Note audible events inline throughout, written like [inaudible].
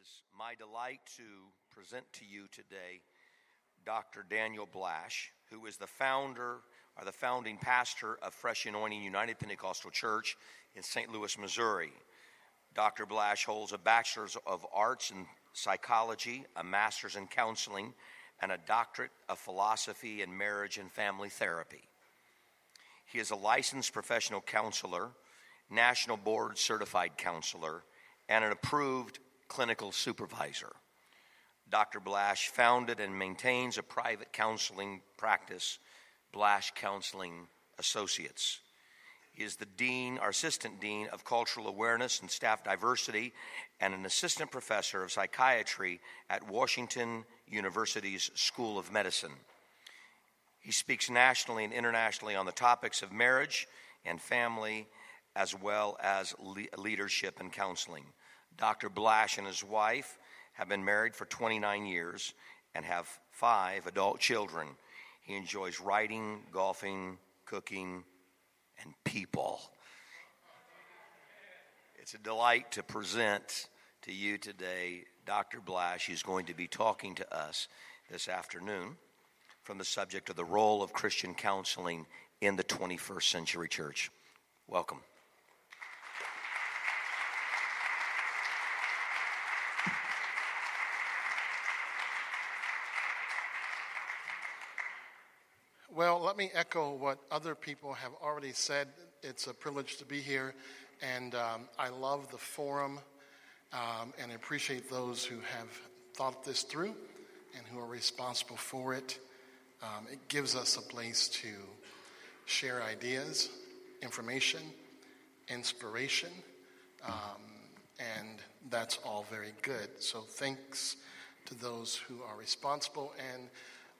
is my delight to present to you today Dr. Daniel Blash, who is the founder or the founding pastor of Fresh Anointing United Pentecostal Church in St. Louis, Missouri. Dr. Blash holds a bachelor's of arts in psychology, a master's in counseling, and a doctorate of philosophy in marriage and family therapy. He is a licensed professional counselor, national board certified counselor, and an approved clinical supervisor. Dr. Blash founded and maintains a private counseling practice, Blash Counseling Associates. He is the dean or assistant dean of cultural awareness and staff diversity and an assistant professor of psychiatry at Washington University's School of Medicine. He speaks nationally and internationally on the topics of marriage and family, as well as le- leadership and counseling. Dr. Blash and his wife have been married for 29 years and have five adult children. He enjoys writing, golfing, cooking, and people. It's a delight to present to you today Dr. Blash. who's going to be talking to us this afternoon from the subject of the role of Christian counseling in the 21st century church. Welcome. Well, let me echo what other people have already said. It's a privilege to be here, and um, I love the forum um, and appreciate those who have thought this through and who are responsible for it. Um, it gives us a place to share ideas, information, inspiration, um, and that's all very good. So, thanks to those who are responsible and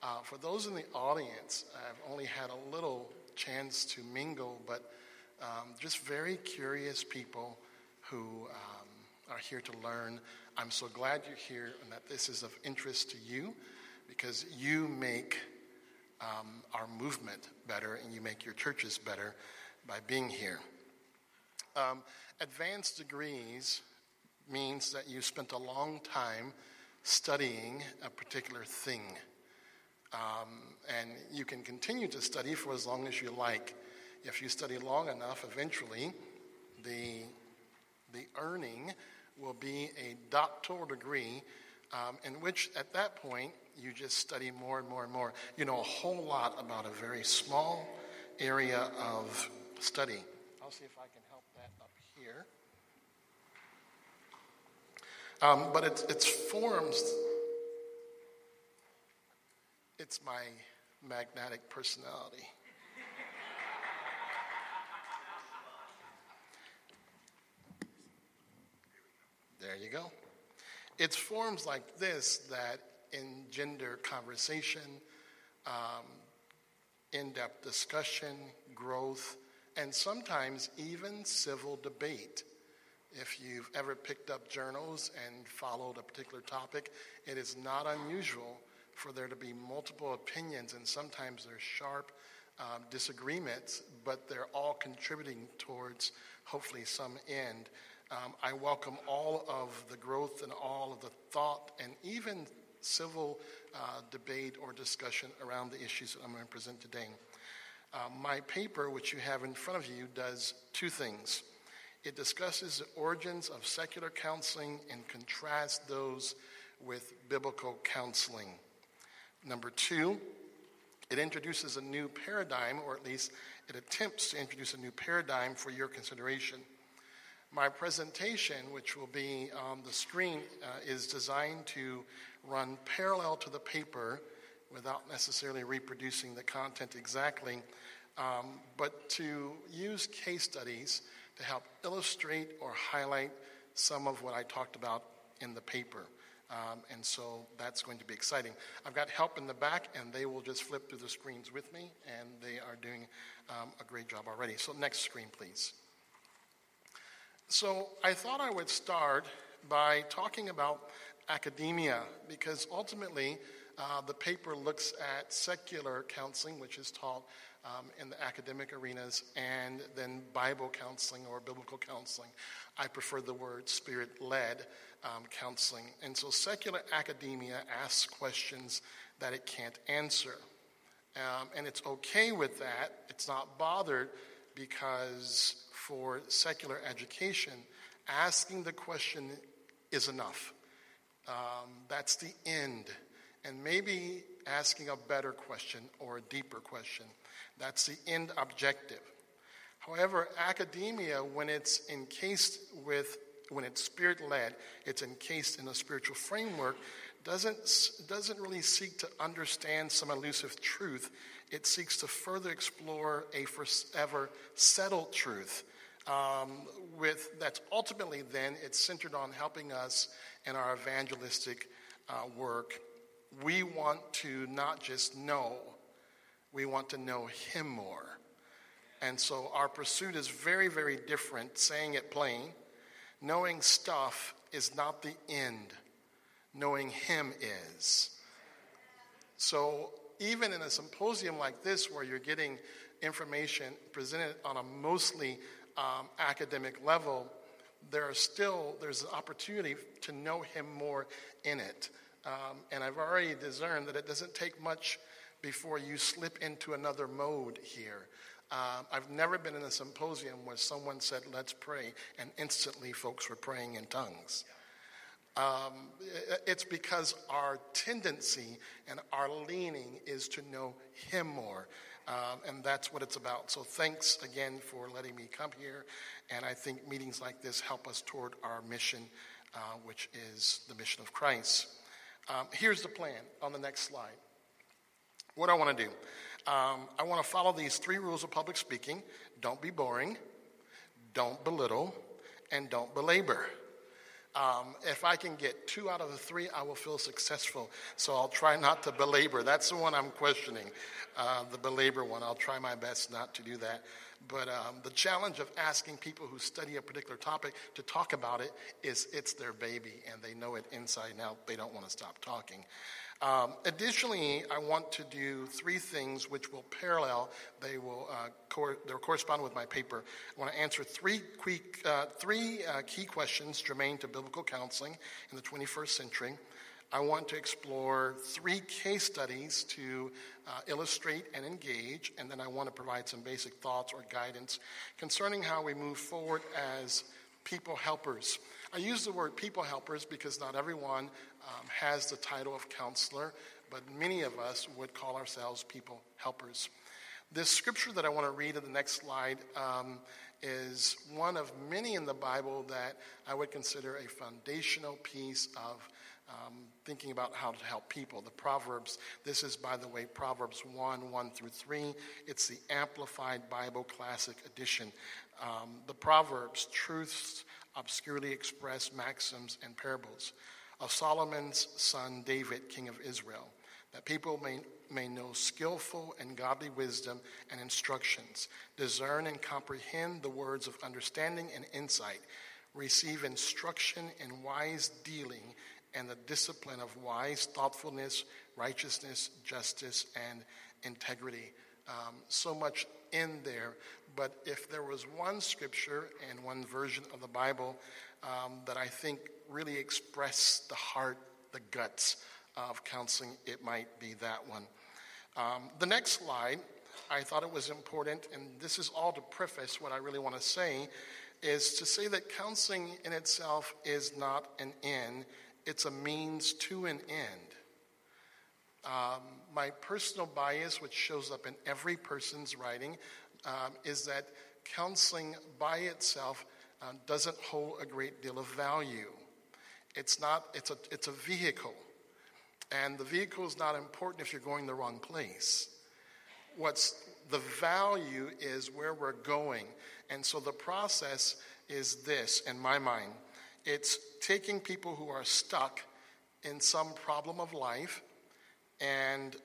uh, for those in the audience, I've only had a little chance to mingle, but um, just very curious people who um, are here to learn. I'm so glad you're here and that this is of interest to you because you make um, our movement better and you make your churches better by being here. Um, advanced degrees means that you spent a long time studying a particular thing. Um, and you can continue to study for as long as you like. If you study long enough, eventually the, the earning will be a doctoral degree, um, in which at that point you just study more and more and more. You know a whole lot about a very small area of study. I'll see if I can help that up here. Um, but it's, it's forms it's my magnetic personality. there you go. It's forms like this that engender conversation, um, in depth discussion, growth, and sometimes even civil debate. If you've ever picked up journals and followed a particular topic, it is not unusual for there to be multiple opinions, and sometimes there's sharp um, disagreements, but they're all contributing towards hopefully some end. Um, I welcome all of the growth and all of the thought and even civil uh, debate or discussion around the issues that I'm going to present today. Uh, my paper, which you have in front of you, does two things. It discusses the origins of secular counseling and contrasts those with biblical counseling. Number two, it introduces a new paradigm, or at least it attempts to introduce a new paradigm for your consideration. My presentation, which will be on the screen, uh, is designed to run parallel to the paper without necessarily reproducing the content exactly, um, but to use case studies to help illustrate or highlight some of what I talked about in the paper. Um, and so that's going to be exciting. I've got help in the back, and they will just flip through the screens with me, and they are doing um, a great job already. So, next screen, please. So, I thought I would start by talking about academia, because ultimately, uh, the paper looks at secular counseling, which is taught um, in the academic arenas, and then Bible counseling or biblical counseling. I prefer the word spirit led um, counseling. And so secular academia asks questions that it can't answer. Um, and it's okay with that. It's not bothered because for secular education, asking the question is enough. Um, that's the end. And maybe asking a better question or a deeper question. That's the end objective. However, academia, when it's encased with, when it's spirit led, it's encased in a spiritual framework, doesn't, doesn't really seek to understand some elusive truth. It seeks to further explore a forever settled truth. Um, with that's ultimately then it's centered on helping us in our evangelistic uh, work. We want to not just know, we want to know Him more. And so our pursuit is very, very different, saying it plain. Knowing stuff is not the end knowing Him is. So, even in a symposium like this, where you're getting information presented on a mostly um, academic level, there are still there's an opportunity to know Him more in it. Um, and I've already discerned that it doesn't take much before you slip into another mode here. Um, I've never been in a symposium where someone said, Let's pray, and instantly folks were praying in tongues. Um, it's because our tendency and our leaning is to know Him more. Um, and that's what it's about. So thanks again for letting me come here. And I think meetings like this help us toward our mission, uh, which is the mission of Christ. Um, here's the plan on the next slide. What I want to do um, I want to follow these three rules of public speaking don't be boring, don't belittle, and don't belabor. Um, if I can get two out of the three, I will feel successful. So I'll try not to belabor. That's the one I'm questioning, uh, the belabor one. I'll try my best not to do that. But um, the challenge of asking people who study a particular topic to talk about it is it's their baby and they know it inside and out. They don't want to stop talking. Um, additionally, I want to do three things which will parallel, they will uh, cor- they'll correspond with my paper. I want to answer three, quick, uh, three uh, key questions germane to biblical counseling in the 21st century. I want to explore three case studies to uh, illustrate and engage, and then I want to provide some basic thoughts or guidance concerning how we move forward as people helpers. I use the word people helpers because not everyone um, has the title of counselor, but many of us would call ourselves people helpers. This scripture that I want to read in the next slide um, is one of many in the Bible that I would consider a foundational piece of um, thinking about how to help people. The Proverbs, this is, by the way, Proverbs 1 1 through 3. It's the Amplified Bible Classic Edition. Um, the Proverbs, truths obscurely expressed maxims and parables of Solomon's son David, king of Israel, that people may, may know skillful and godly wisdom and instructions, discern and comprehend the words of understanding and insight, receive instruction in wise dealing and the discipline of wise thoughtfulness, righteousness, justice, and integrity. Um, so much in there. But if there was one scripture and one version of the Bible um, that I think really expressed the heart, the guts of counseling, it might be that one. Um, the next slide, I thought it was important, and this is all to preface what I really want to say, is to say that counseling in itself is not an end, it's a means to an end. Um, my personal bias, which shows up in every person's writing, um, is that counseling by itself um, doesn't hold a great deal of value. It's not, it's a, it's a vehicle. And the vehicle is not important if you're going the wrong place. What's the value is where we're going. And so the process is this, in my mind it's taking people who are stuck in some problem of life and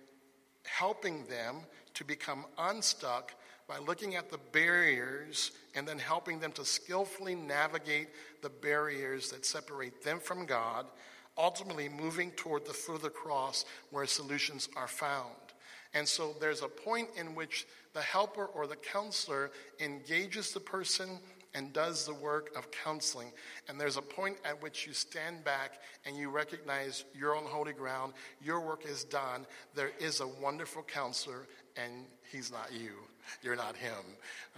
helping them to become unstuck by looking at the barriers and then helping them to skillfully navigate the barriers that separate them from God, ultimately moving toward the foot of the cross where solutions are found. And so there's a point in which the helper or the counselor engages the person and does the work of counseling. And there's a point at which you stand back and you recognize you're on holy ground, your work is done. There is a wonderful counselor, and he's not you. You're not him,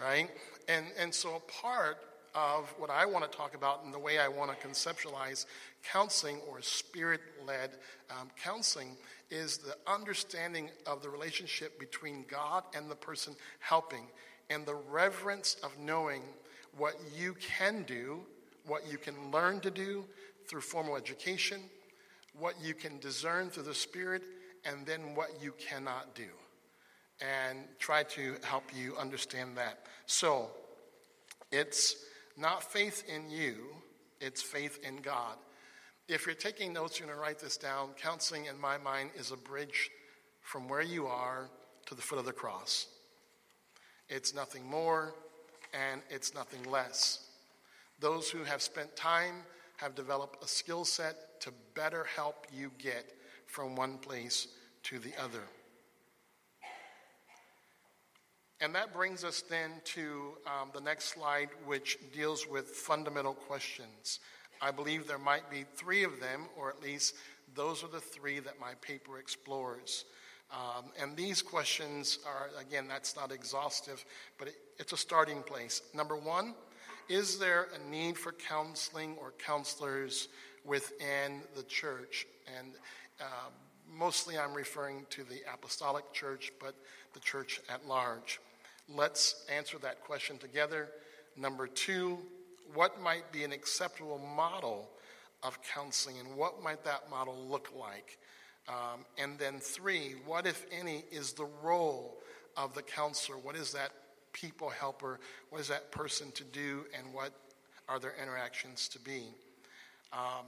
right? And, and so a part of what I want to talk about and the way I want to conceptualize counseling or spirit led um, counseling is the understanding of the relationship between God and the person helping and the reverence of knowing what you can do, what you can learn to do through formal education, what you can discern through the Spirit, and then what you cannot do. And try to help you understand that. So, it's not faith in you, it's faith in God. If you're taking notes, you're going to write this down. Counseling, in my mind, is a bridge from where you are to the foot of the cross. It's nothing more and it's nothing less. Those who have spent time have developed a skill set to better help you get from one place to the other. And that brings us then to um, the next slide, which deals with fundamental questions. I believe there might be three of them, or at least those are the three that my paper explores. Um, and these questions are, again, that's not exhaustive, but it, it's a starting place. Number one, is there a need for counseling or counselors within the church? And uh, mostly I'm referring to the apostolic church, but the church at large. Let's answer that question together. Number two, what might be an acceptable model of counseling and what might that model look like? Um, and then, three, what, if any, is the role of the counselor? What is that people helper? What is that person to do? And what are their interactions to be? Um,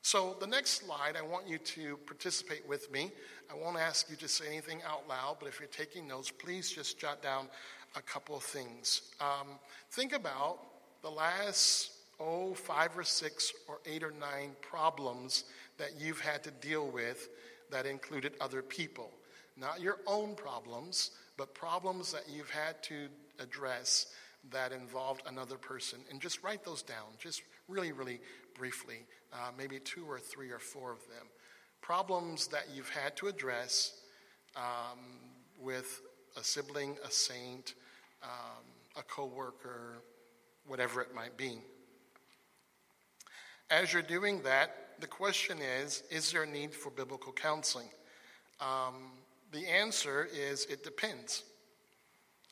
so, the next slide, I want you to participate with me. I won't ask you to say anything out loud, but if you're taking notes, please just jot down a couple of things. Um, think about the last, oh, five or six or eight or nine problems that you've had to deal with that included other people. Not your own problems, but problems that you've had to address that involved another person. And just write those down, just really, really briefly, uh, maybe two or three or four of them. Problems that you've had to address um, with a sibling, a saint, um, a coworker, whatever it might be. As you're doing that, the question is Is there a need for biblical counseling? Um, the answer is it depends.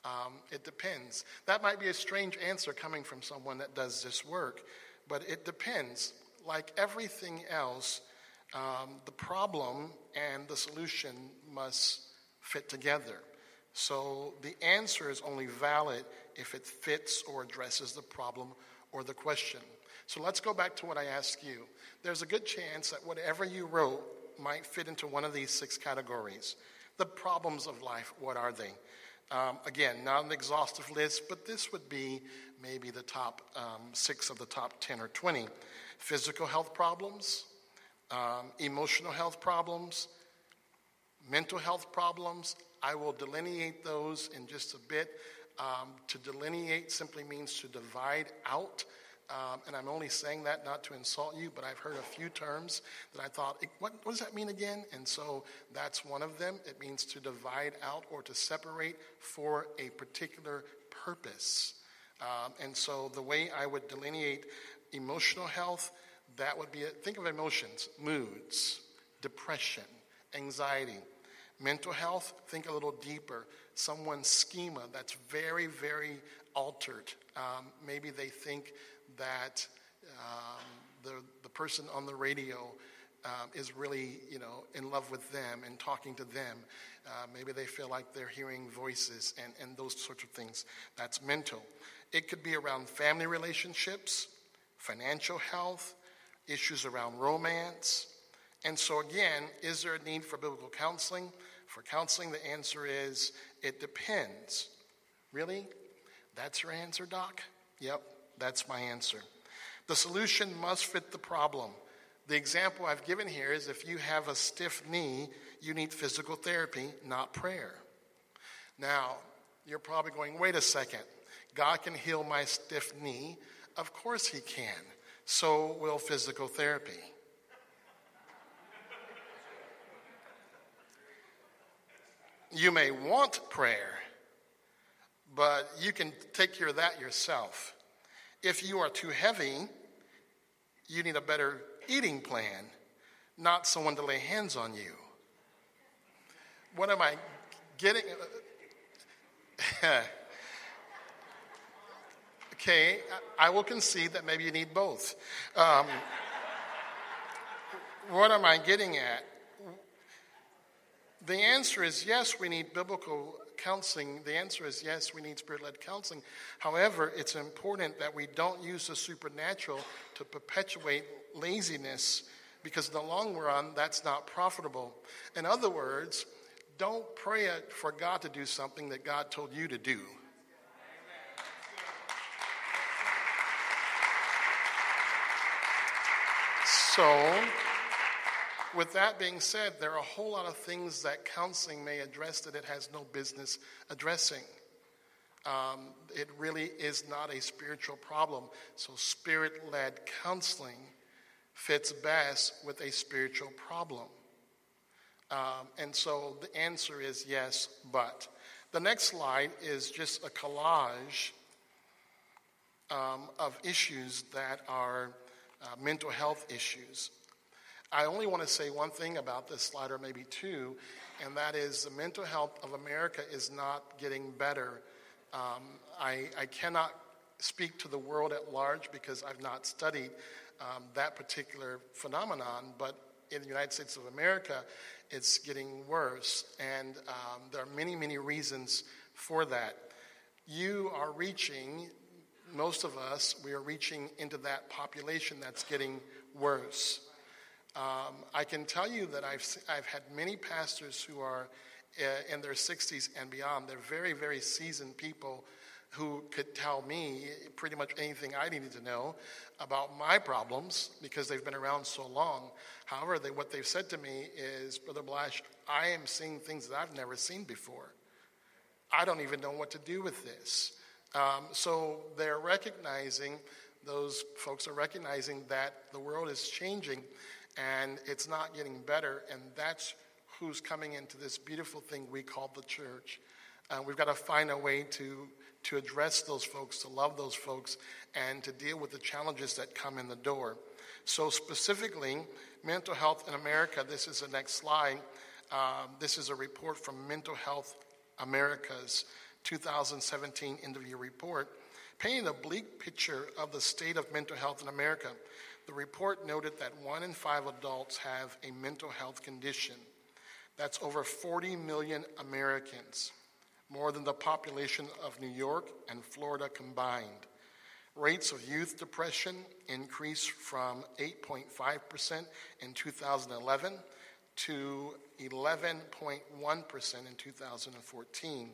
Um, it depends. That might be a strange answer coming from someone that does this work, but it depends. Like everything else, um, the problem and the solution must fit together. So the answer is only valid if it fits or addresses the problem or the question. So let's go back to what I asked you. There's a good chance that whatever you wrote might fit into one of these six categories. The problems of life, what are they? Um, again, not an exhaustive list, but this would be maybe the top um, six of the top 10 or 20. Physical health problems, um, emotional health problems, mental health problems. I will delineate those in just a bit. Um, to delineate simply means to divide out. Um, and I'm only saying that not to insult you, but I've heard a few terms that I thought, what, what, does that mean again? And so that's one of them. It means to divide out or to separate for a particular purpose. Um, and so the way I would delineate emotional health, that would be, a, think of emotions, moods, depression, anxiety. Mental health, think a little deeper. Someone's schema that's very, very altered. Um, maybe they think that um, the, the person on the radio um, is really, you know, in love with them and talking to them. Uh, maybe they feel like they're hearing voices and, and those sorts of things. That's mental. It could be around family relationships, financial health, issues around romance. And so, again, is there a need for biblical counseling? For counseling, the answer is it depends. Really? That's your answer, Doc? Yep, that's my answer. The solution must fit the problem. The example I've given here is if you have a stiff knee, you need physical therapy, not prayer. Now, you're probably going, wait a second. God can heal my stiff knee. Of course, He can. So will physical therapy. You may want prayer, but you can take care of that yourself. If you are too heavy, you need a better eating plan, not someone to lay hands on you. What am I getting? [laughs] okay, I will concede that maybe you need both. Um, what am I getting at? The answer is yes, we need biblical counseling. The answer is yes, we need spirit led counseling. However, it's important that we don't use the supernatural to perpetuate laziness because in the long run, that's not profitable. In other words, don't pray for God to do something that God told you to do. So, with that being said, there are a whole lot of things that counseling may address that it has no business addressing. Um, it really is not a spiritual problem. So, spirit led counseling fits best with a spiritual problem. Um, and so the answer is yes, but. The next slide is just a collage um, of issues that are uh, mental health issues. I only want to say one thing about this slide, or maybe two, and that is the mental health of America is not getting better. Um, I, I, cannot speak to the world at large because I've not studied um, that particular phenomenon, but in the United States of America, it's getting worse. And um, there are many, many reasons for that. You are reaching, most of us, we are reaching into that population that's getting worse. Um, I can tell you that I've, I've had many pastors who are uh, in their 60s and beyond. They're very, very seasoned people who could tell me pretty much anything I needed to know about my problems because they've been around so long. However, they, what they've said to me is, Brother Blash, I am seeing things that I've never seen before. I don't even know what to do with this. Um, so they're recognizing, those folks are recognizing that the world is changing and it's not getting better, and that's who's coming into this beautiful thing we call the church. Uh, we've got to find a way to to address those folks, to love those folks, and to deal with the challenges that come in the door. So, specifically, mental health in America, this is the next slide. Um, this is a report from Mental Health America's 2017 interview report, painting a bleak picture of the state of mental health in America. The report noted that one in five adults have a mental health condition. That's over 40 million Americans more than the population of New York and Florida combined. Rates of youth depression increased from 8.5% in 2011 to 11.1% in 2014.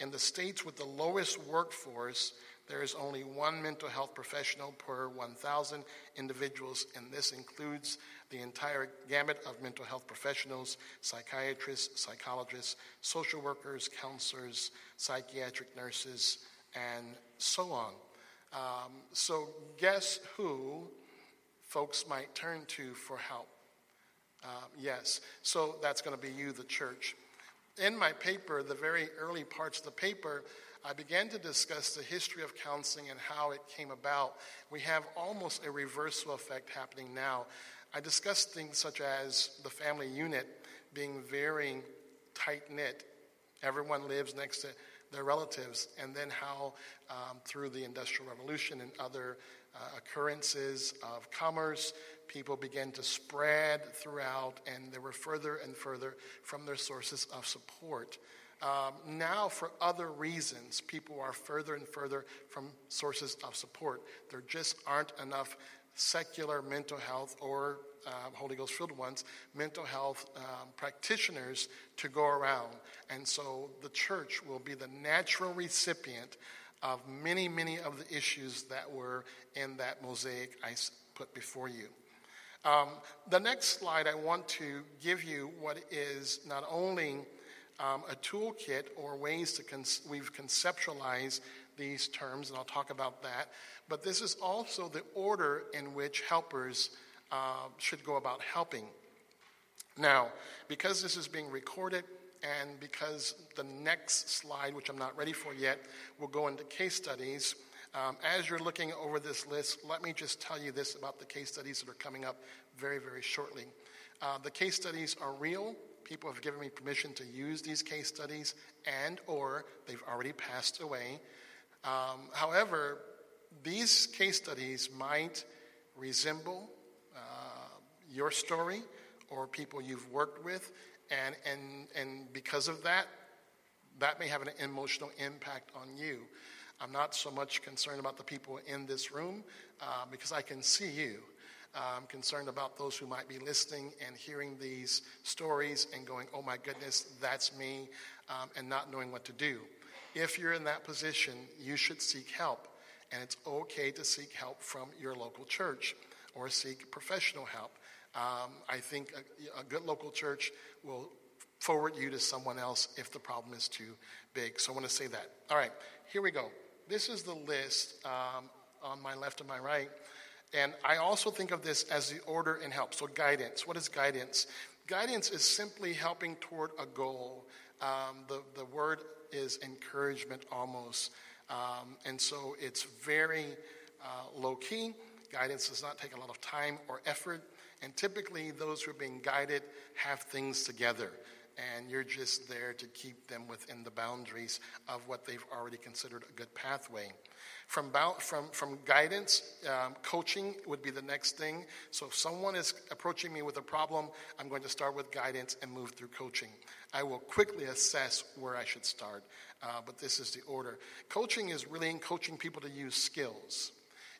In the states with the lowest workforce, there is only one mental health professional per 1,000 individuals, and this includes the entire gamut of mental health professionals psychiatrists, psychologists, social workers, counselors, psychiatric nurses, and so on. Um, so, guess who folks might turn to for help? Uh, yes, so that's going to be you, the church. In my paper, the very early parts of the paper, I began to discuss the history of counseling and how it came about. We have almost a reversal effect happening now. I discussed things such as the family unit being very tight knit. Everyone lives next to their relatives, and then how um, through the Industrial Revolution and other uh, occurrences of commerce, people began to spread throughout, and they were further and further from their sources of support. Um, now, for other reasons, people are further and further from sources of support. There just aren't enough secular mental health or uh, Holy Ghost filled ones, mental health um, practitioners to go around. And so the church will be the natural recipient of many, many of the issues that were in that mosaic I put before you. Um, the next slide, I want to give you what is not only um, a toolkit or ways to con- we've conceptualized these terms, and I'll talk about that. But this is also the order in which helpers uh, should go about helping. Now, because this is being recorded, and because the next slide, which I'm not ready for yet, will go into case studies, um, as you're looking over this list, let me just tell you this about the case studies that are coming up very, very shortly. Uh, the case studies are real. People have given me permission to use these case studies, and or they've already passed away. Um, however, these case studies might resemble uh, your story or people you've worked with, and, and, and because of that, that may have an emotional impact on you. I'm not so much concerned about the people in this room uh, because I can see you. I'm concerned about those who might be listening and hearing these stories and going, oh my goodness, that's me, um, and not knowing what to do. If you're in that position, you should seek help. And it's okay to seek help from your local church or seek professional help. Um, I think a, a good local church will forward you to someone else if the problem is too big. So I want to say that. All right, here we go. This is the list um, on my left and my right. And I also think of this as the order and help. So, guidance. What is guidance? Guidance is simply helping toward a goal. Um, the, the word is encouragement almost. Um, and so it's very uh, low key. Guidance does not take a lot of time or effort. And typically, those who are being guided have things together and you're just there to keep them within the boundaries of what they've already considered a good pathway. From, from, from guidance, um, coaching would be the next thing. So if someone is approaching me with a problem, I'm going to start with guidance and move through coaching. I will quickly assess where I should start, uh, but this is the order. Coaching is really in coaching people to use skills.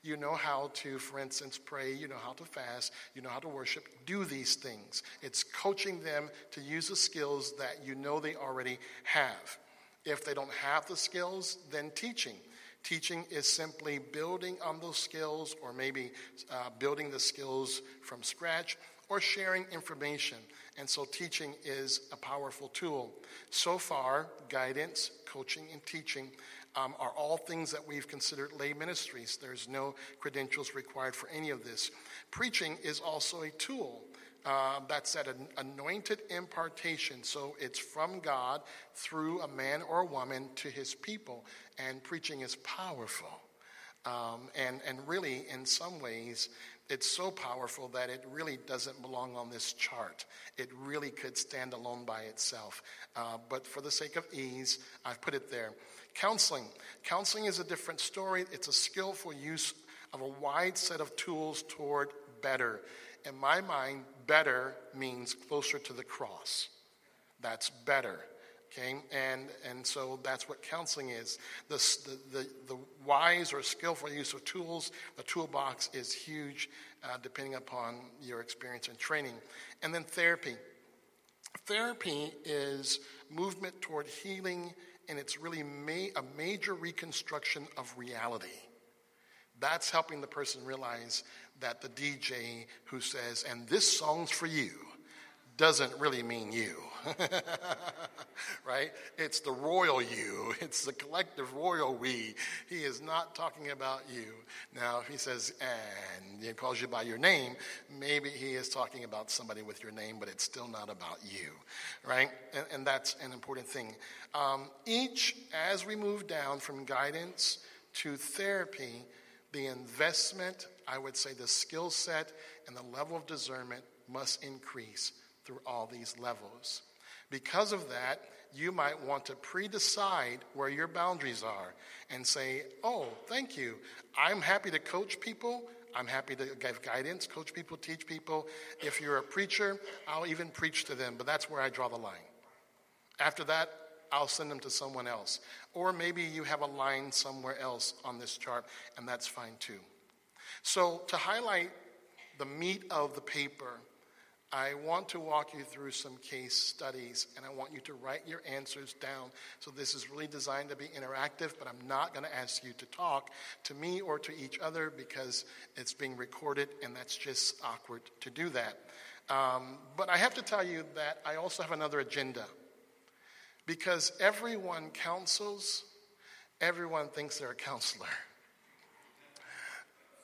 You know how to, for instance, pray, you know how to fast, you know how to worship. Do these things. It's coaching them to use the skills that you know they already have. If they don't have the skills, then teaching. Teaching is simply building on those skills or maybe uh, building the skills from scratch or sharing information. And so teaching is a powerful tool. So far, guidance, coaching, and teaching um, are all things that we've considered lay ministries. There's no credentials required for any of this. Preaching is also a tool. Uh, that's that an anointed impartation. So it's from God through a man or a woman to his people. And preaching is powerful. Um, and, and really, in some ways, it's so powerful that it really doesn't belong on this chart. It really could stand alone by itself. Uh, but for the sake of ease, I've put it there. Counseling. Counseling is a different story. It's a skillful use of a wide set of tools toward better. In my mind, better means closer to the cross. That's better. Okay, and, and so that's what counseling is. The, the, the, wise or skillful use of tools, the toolbox is huge uh, depending upon your experience and training. And then therapy. Therapy is movement toward healing and it's really ma- a major reconstruction of reality. That's helping the person realize that the DJ who says, and this song's for you, doesn't really mean you. [laughs] right? It's the royal you, [laughs] it's the collective royal we. He is not talking about you. Now, if he says, and he calls you by your name, maybe he is talking about somebody with your name, but it's still not about you, right? And, and that's an important thing. Um, each, as we move down from guidance to therapy, the investment, I would say the skill set and the level of discernment must increase through all these levels. Because of that, you might want to pre decide where your boundaries are and say, Oh, thank you. I'm happy to coach people. I'm happy to give guidance, coach people, teach people. If you're a preacher, I'll even preach to them, but that's where I draw the line. After that, I'll send them to someone else. Or maybe you have a line somewhere else on this chart, and that's fine too. So, to highlight the meat of the paper, I want to walk you through some case studies and I want you to write your answers down. So, this is really designed to be interactive, but I'm not going to ask you to talk to me or to each other because it's being recorded and that's just awkward to do that. Um, but I have to tell you that I also have another agenda because everyone counsels, everyone thinks they're a counselor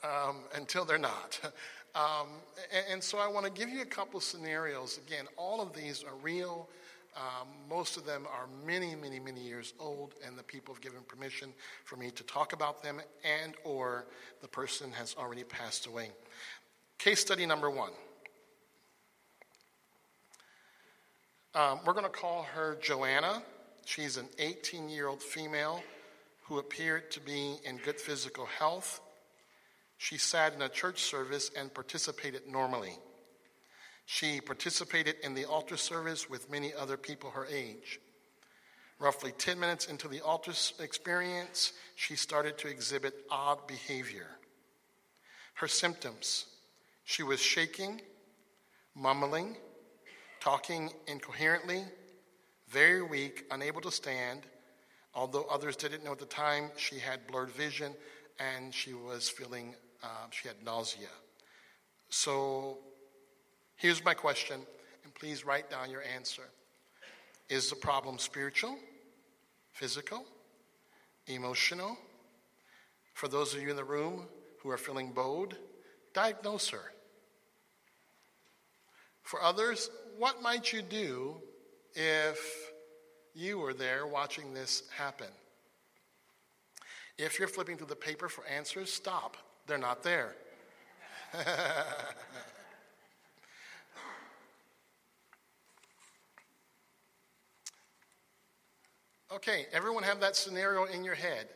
um, until they're not. [laughs] Um, and, and, so I want to give you a couple of scenarios. Again, all of these are real. Um, most of them are many, many, many years old, and the people have given permission for me to talk about them, and or the person has already passed away. Case study number one. Um, we're going to call her Joanna. She's an 18 year old female who appeared to be in good physical health. She sat in a church service and participated normally. She participated in the altar service with many other people her age. Roughly 10 minutes into the altar experience, she started to exhibit odd behavior. Her symptoms she was shaking, mumbling, talking incoherently, very weak, unable to stand. Although others didn't know at the time, she had blurred vision and she was feeling, uh, she had nausea. So here's my question, and please write down your answer. Is the problem spiritual, physical, emotional? For those of you in the room who are feeling bowed, diagnose her. For others, what might you do if you were there watching this happen? If you're flipping through the paper for answers, stop. They're not there. [laughs] okay, everyone have that scenario in your head.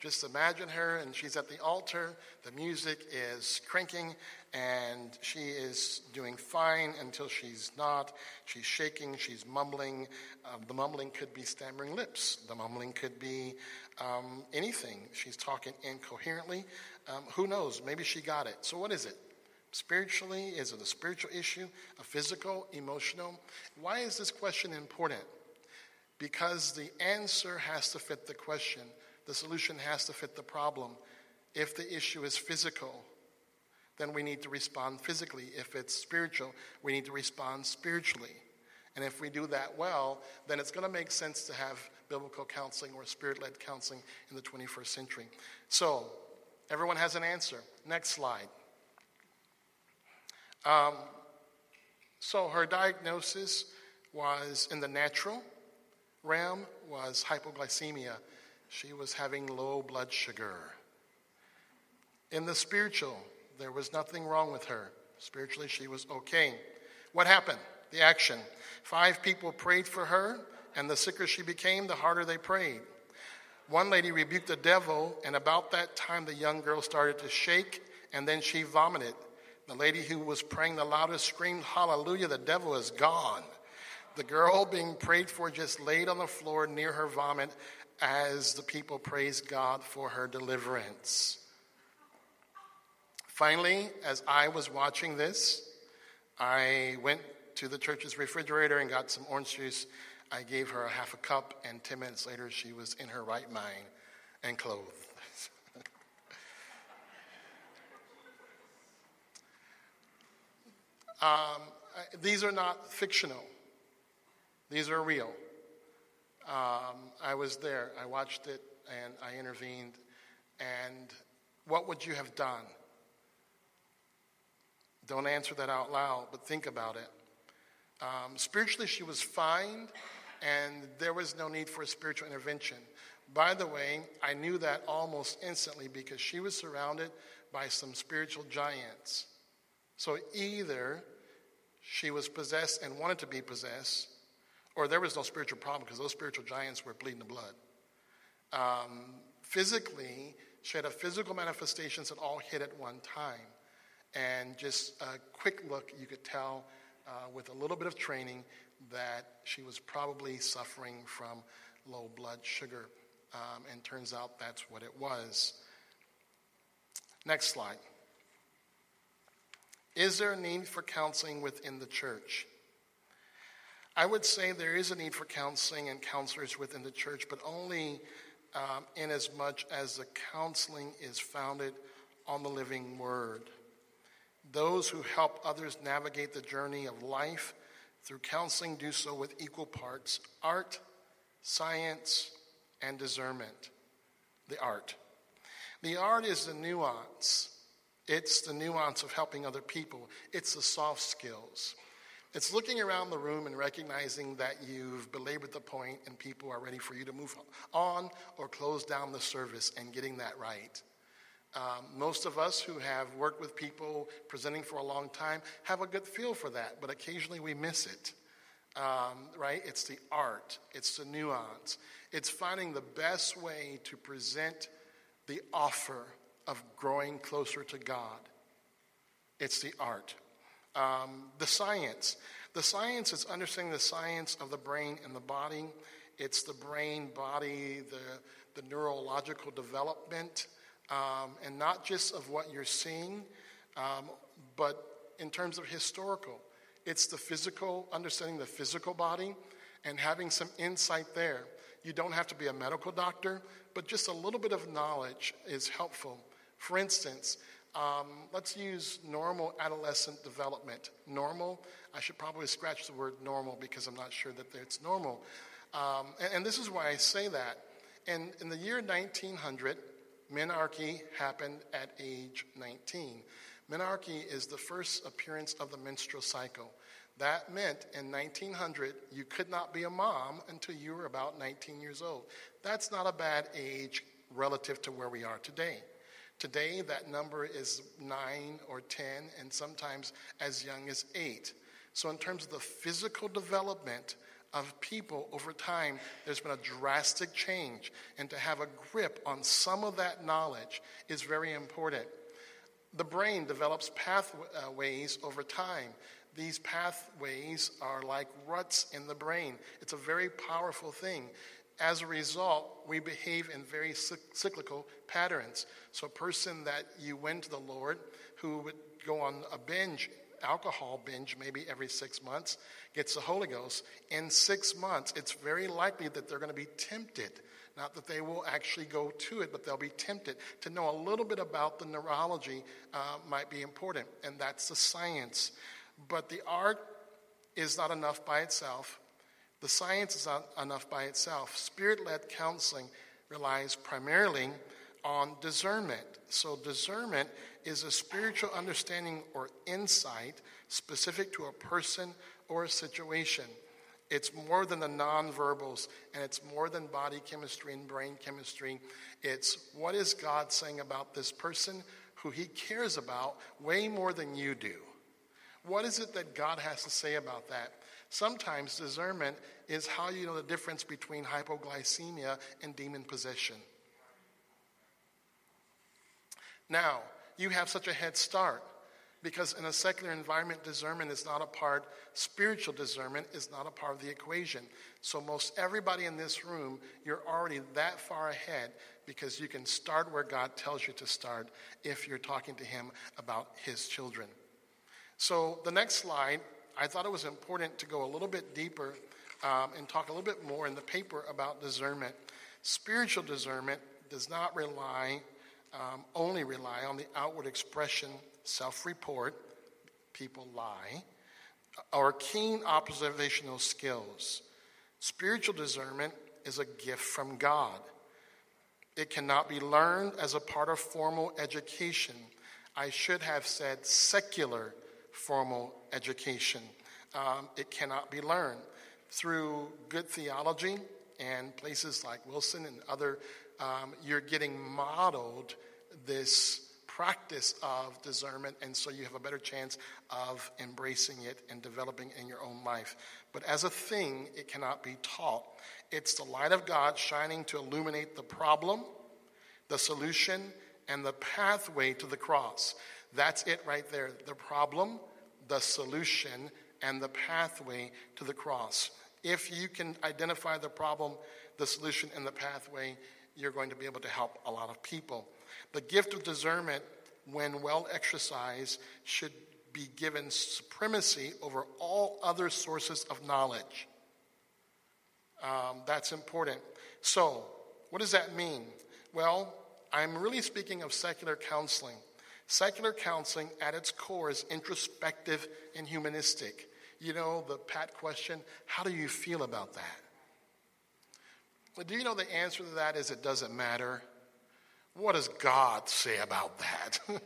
Just imagine her, and she's at the altar. The music is cranking, and she is doing fine until she's not. She's shaking, she's mumbling. Um, the mumbling could be stammering lips, the mumbling could be um, anything. She's talking incoherently. Um, who knows? Maybe she got it. So, what is it? Spiritually, is it a spiritual issue, a physical, emotional? Why is this question important? Because the answer has to fit the question. The solution has to fit the problem. If the issue is physical, then we need to respond physically. If it's spiritual, we need to respond spiritually. And if we do that well, then it's going to make sense to have biblical counseling or spirit led counseling in the 21st century. So, everyone has an answer. Next slide. Um, so, her diagnosis was in the natural realm was hypoglycemia she was having low blood sugar. In the spiritual, there was nothing wrong with her. Spiritually, she was okay. What happened? The action. Five people prayed for her, and the sicker she became, the harder they prayed. One lady rebuked the devil, and about that time, the young girl started to shake, and then she vomited. The lady who was praying the loudest screamed, Hallelujah, the devil is gone. The girl [laughs] being prayed for just laid on the floor near her vomit as the people praised God for her deliverance. Finally, as I was watching this, I went to the church's refrigerator and got some orange juice. I gave her a half a cup, and 10 minutes later, she was in her right mind and clothed. [laughs] um, these are not fictional, these are real. Um, I was there. I watched it and I intervened. And what would you have done? Don't answer that out loud, but think about it. Um, spiritually, she was fine, and there was no need for a spiritual intervention. By the way, I knew that almost instantly because she was surrounded by some spiritual giants. So either she was possessed and wanted to be possessed, or there was no spiritual problem because those spiritual giants were bleeding the blood. Um, physically, she had a physical manifestations that all hit at one time. And just a quick look, you could tell uh, with a little bit of training that she was probably suffering from low blood sugar. Um, and turns out that's what it was. Next slide. Is there a need for counseling within the church? I would say there is a need for counseling and counselors within the church, but only um, in as much as the counseling is founded on the living word. Those who help others navigate the journey of life through counseling do so with equal parts art, science, and discernment. the art. The art is the nuance. It's the nuance of helping other people. It's the soft skills. It's looking around the room and recognizing that you've belabored the point and people are ready for you to move on or close down the service and getting that right. Um, most of us who have worked with people presenting for a long time have a good feel for that, but occasionally we miss it. Um, right? It's the art, it's the nuance, it's finding the best way to present the offer of growing closer to God. It's the art. Um, the science. The science is understanding the science of the brain and the body. It's the brain, body, the, the neurological development, um, and not just of what you're seeing, um, but in terms of historical. It's the physical, understanding the physical body and having some insight there. You don't have to be a medical doctor, but just a little bit of knowledge is helpful. For instance, um, let's use normal adolescent development. Normal, I should probably scratch the word normal because I'm not sure that it's normal. Um, and, and, this is why I say that. In, in the year 1900, menarche happened at age 19. Menarche is the first appearance of the menstrual cycle. That meant in 1900, you could not be a mom until you were about 19 years old. That's not a bad age relative to where we are today. Today, that number is 9 or 10, and sometimes as young as 8. So, in terms of the physical development of people over time, there's been a drastic change. And to have a grip on some of that knowledge is very important. The brain develops pathways over time. These pathways are like ruts in the brain. It's a very powerful thing. As a result, we behave in very cyclical patterns. So, a person that you went to the Lord who would go on a binge, alcohol binge, maybe every six months, gets the Holy Ghost. In six months, it's very likely that they're going to be tempted not that they will actually go to it, but they'll be tempted. To know a little bit about the neurology uh, might be important, and that's the science. But the art is not enough by itself. The science is not enough by itself. Spirit led counseling relies primarily on discernment. So, discernment is a spiritual understanding or insight specific to a person or a situation. It's more than the nonverbals, and it's more than body chemistry and brain chemistry. It's what is God saying about this person who he cares about way more than you do? What is it that God has to say about that? Sometimes discernment is how you know the difference between hypoglycemia and demon possession. Now, you have such a head start because in a secular environment, discernment is not a part, spiritual discernment is not a part of the equation. So, most everybody in this room, you're already that far ahead because you can start where God tells you to start if you're talking to Him about His children. So, the next slide, I thought it was important to go a little bit deeper um, and talk a little bit more in the paper about discernment. Spiritual discernment does not rely, um, only rely on the outward expression self report, people lie, or keen observational skills. Spiritual discernment is a gift from God. It cannot be learned as a part of formal education. I should have said secular formal education. Um, it cannot be learned through good theology and places like Wilson and other. Um, you're getting modeled this practice of discernment, and so you have a better chance of embracing it and developing in your own life. But as a thing, it cannot be taught. It's the light of God shining to illuminate the problem, the solution, and the pathway to the cross. That's it right there. The problem, the solution, and the pathway to the cross. If you can identify the problem, the solution, and the pathway, you're going to be able to help a lot of people. The gift of discernment, when well exercised, should be given supremacy over all other sources of knowledge. Um, that's important. So, what does that mean? Well, I'm really speaking of secular counseling. Secular counseling, at its core, is introspective and humanistic. You know, the pat question how do you feel about that? But do you know the answer to that is it doesn't matter? What does God say about that? [laughs]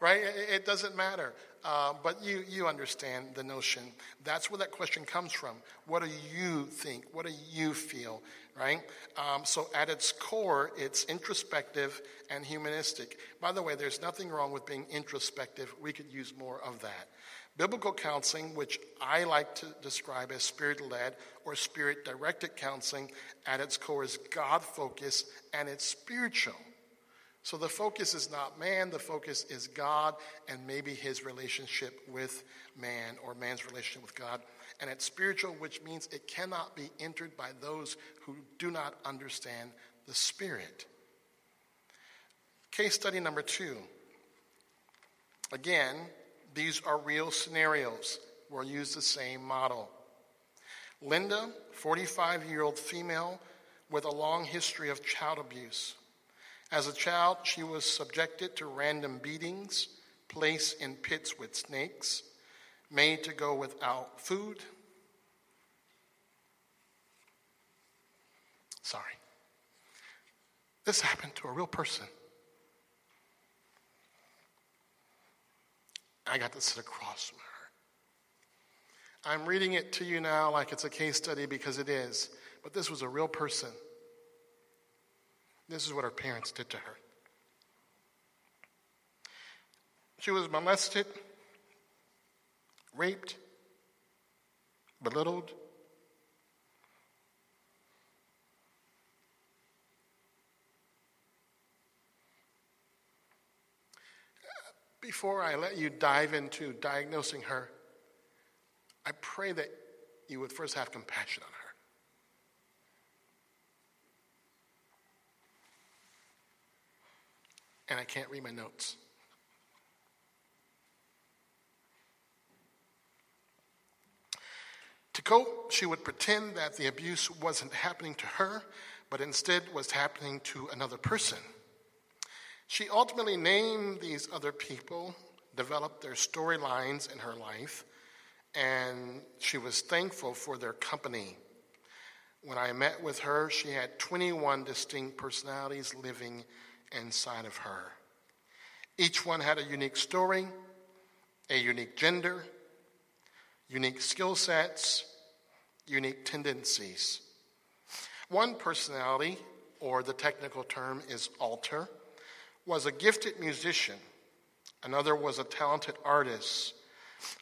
right? It doesn't matter. Uh, but you, you understand the notion. That's where that question comes from. What do you think? What do you feel? Right? Um, so, at its core, it's introspective and humanistic. By the way, there's nothing wrong with being introspective. We could use more of that. Biblical counseling, which I like to describe as spirit led or spirit directed counseling, at its core is God focused and it's spiritual. So the focus is not man, the focus is God and maybe his relationship with man or man's relationship with God. And it's spiritual, which means it cannot be entered by those who do not understand the Spirit. Case study number two. Again, these are real scenarios. We'll use the same model. Linda, 45 year old female with a long history of child abuse. As a child, she was subjected to random beatings, placed in pits with snakes, made to go without food. Sorry. This happened to a real person. I got to sit across from her. I'm reading it to you now like it's a case study because it is, but this was a real person. This is what her parents did to her. She was molested, raped, belittled. Before I let you dive into diagnosing her, I pray that you would first have compassion on her. And I can't read my notes. To cope, she would pretend that the abuse wasn't happening to her, but instead was happening to another person. She ultimately named these other people, developed their storylines in her life, and she was thankful for their company. When I met with her, she had 21 distinct personalities living inside of her. Each one had a unique story, a unique gender, unique skill sets, unique tendencies. One personality, or the technical term is alter, was a gifted musician. Another was a talented artist.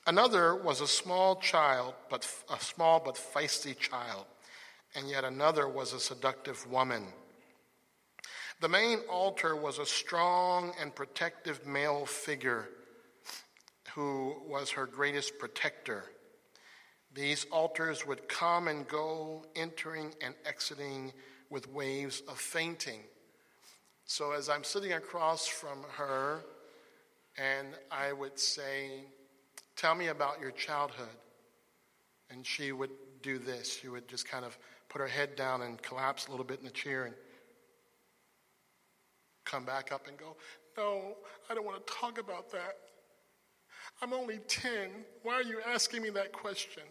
Another was a small child, but a small but feisty child. And yet another was a seductive woman. The main alter was a strong and protective male figure who was her greatest protector. These alters would come and go, entering and exiting with waves of fainting. So, as I'm sitting across from her, and I would say, Tell me about your childhood. And she would do this. She would just kind of put her head down and collapse a little bit in the chair and come back up and go, No, I don't want to talk about that. I'm only 10. Why are you asking me that question?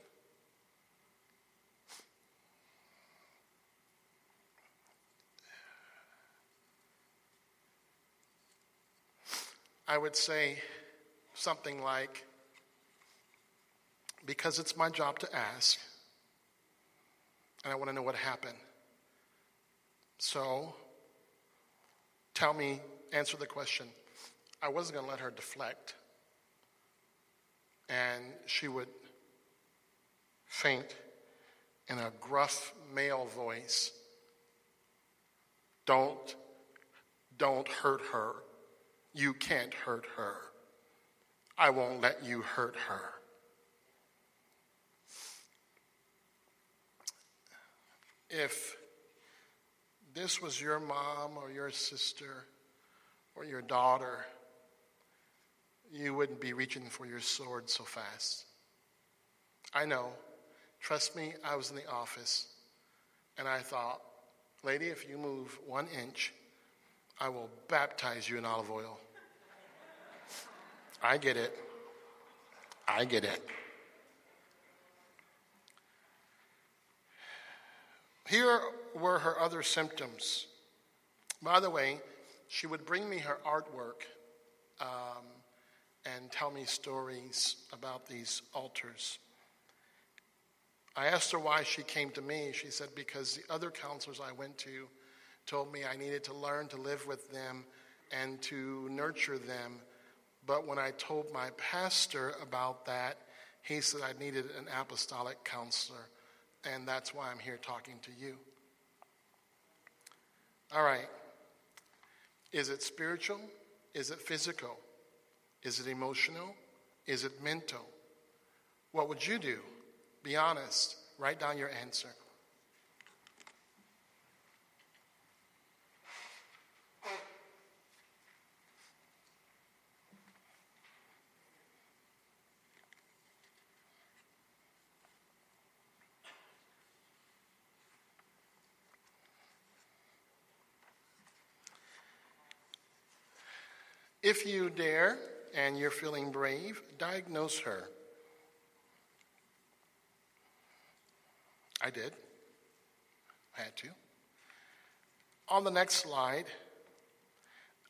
I would say something like, because it's my job to ask, and I want to know what happened. So tell me, answer the question. I wasn't going to let her deflect. And she would faint in a gruff male voice. Don't, don't hurt her. You can't hurt her. I won't let you hurt her. If this was your mom or your sister or your daughter, you wouldn't be reaching for your sword so fast. I know. Trust me, I was in the office and I thought, lady, if you move one inch, I will baptize you in olive oil. I get it. I get it. Here were her other symptoms By the way, she would bring me her artwork um, and tell me stories about these alters. I asked her why she came to me. She said, because the other counselors I went to told me I needed to learn to live with them and to nurture them. But when I told my pastor about that, he said I needed an apostolic counselor. And that's why I'm here talking to you. All right. Is it spiritual? Is it physical? Is it emotional? Is it mental? What would you do? Be honest. Write down your answer. If you dare and you're feeling brave, diagnose her. I did. I had to. On the next slide,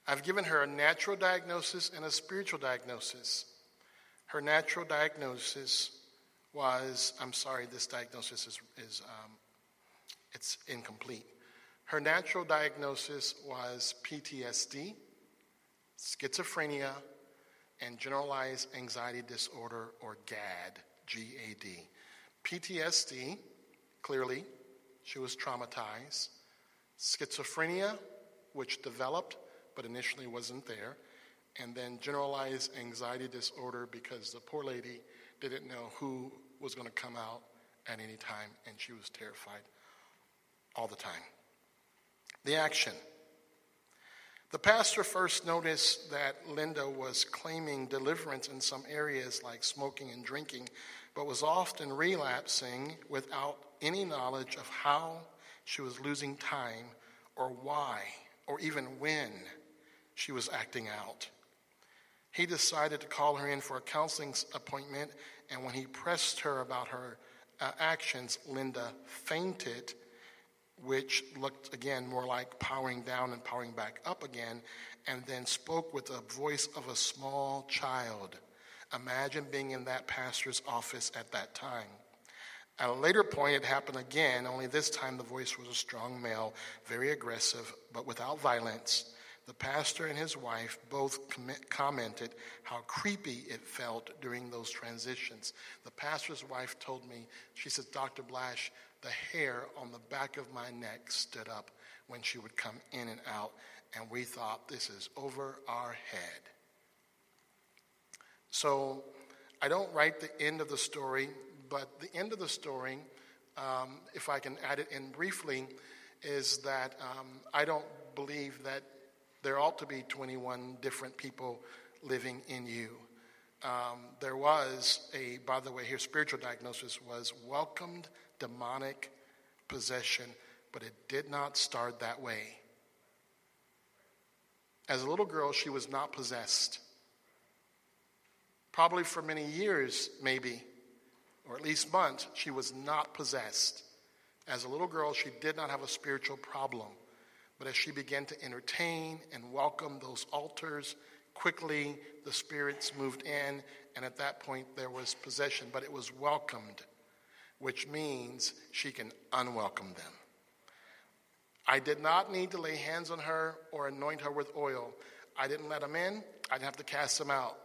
I've given her a natural diagnosis and a spiritual diagnosis. Her natural diagnosis was, I'm sorry, this diagnosis is, is um, it's incomplete. Her natural diagnosis was PTSD, schizophrenia, and generalized anxiety disorder, or GAD, G A D. PTSD, clearly, she was traumatized. Schizophrenia, which developed but initially wasn't there. And then generalized anxiety disorder because the poor lady didn't know who was going to come out at any time, and she was terrified all the time. The action. The pastor first noticed that Linda was claiming deliverance in some areas like smoking and drinking, but was often relapsing without any knowledge of how she was losing time or why or even when she was acting out. He decided to call her in for a counseling appointment, and when he pressed her about her uh, actions, Linda fainted which looked again more like powering down and powering back up again, and then spoke with the voice of a small child. Imagine being in that pastor's office at that time. At a later point, it happened again, only this time the voice was a strong male, very aggressive, but without violence. The pastor and his wife both commented how creepy it felt during those transitions. The pastor's wife told me, she said, Dr. Blash, the hair on the back of my neck stood up when she would come in and out, and we thought, this is over our head. So I don't write the end of the story, but the end of the story, um, if I can add it in briefly, is that um, I don't believe that there ought to be 21 different people living in you. Um, there was a, by the way, here, spiritual diagnosis was welcomed demonic possession, but it did not start that way. As a little girl, she was not possessed. Probably for many years, maybe, or at least months, she was not possessed. As a little girl, she did not have a spiritual problem. But as she began to entertain and welcome those alters, quickly the spirits moved in, and at that point there was possession, but it was welcomed which means she can unwelcome them. I did not need to lay hands on her or anoint her with oil. I didn't let them in, I didn't have to cast them out.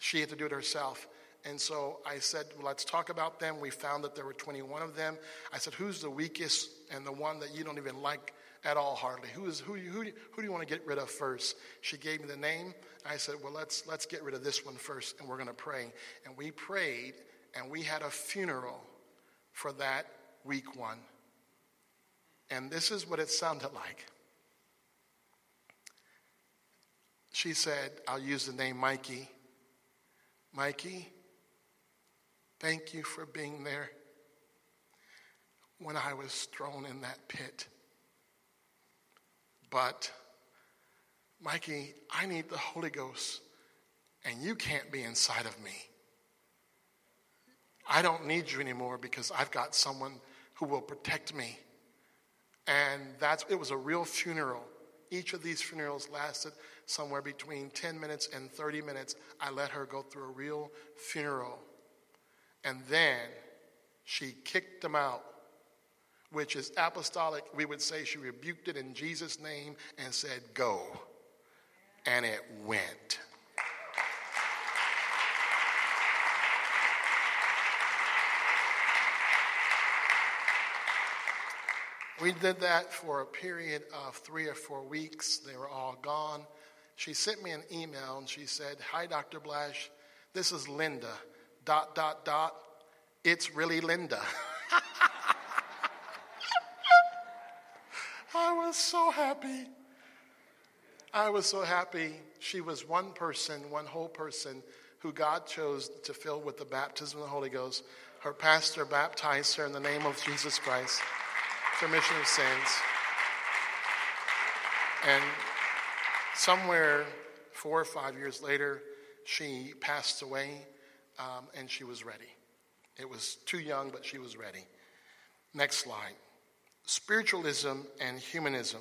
She had to do it herself. And so I said, well, let's talk about them. We found that there were 21 of them. I said, who's the weakest and the one that you don't even like at all, hardly? Who, is, who, who, who do you want to get rid of first? She gave me the name. I said, well, let's, let's get rid of this one first, and we're going to pray. And we prayed, and we had a funeral for that weak one. And this is what it sounded like. She said, I'll use the name Mikey. Mikey, thank you for being there when I was thrown in that pit. But, Mikey, I need the Holy Ghost, and you can't be inside of me. I don't need you anymore because I've got someone who will protect me. And that's it was a real funeral. Each of these funerals lasted somewhere between 10 minutes and 30 minutes. I let her go through a real funeral. And then she kicked them out, which is apostolic. We would say she rebuked it in Jesus' name and said, Go. And it went. We did that for a period of three or four weeks. They were all gone. She sent me an email and she said, Hi, Dr. Blash. This is Linda. Dot, dot, dot. It's really Linda. [laughs] I was so happy. I was so happy. She was one person, one whole person who God chose to fill with the baptism of the Holy Ghost. Her pastor baptized her in the name of Jesus Christ for remission of sins. And somewhere four or five years later, she passed away um, and she was ready. It was too young, but she was ready. Next slide. Spiritualism and humanism.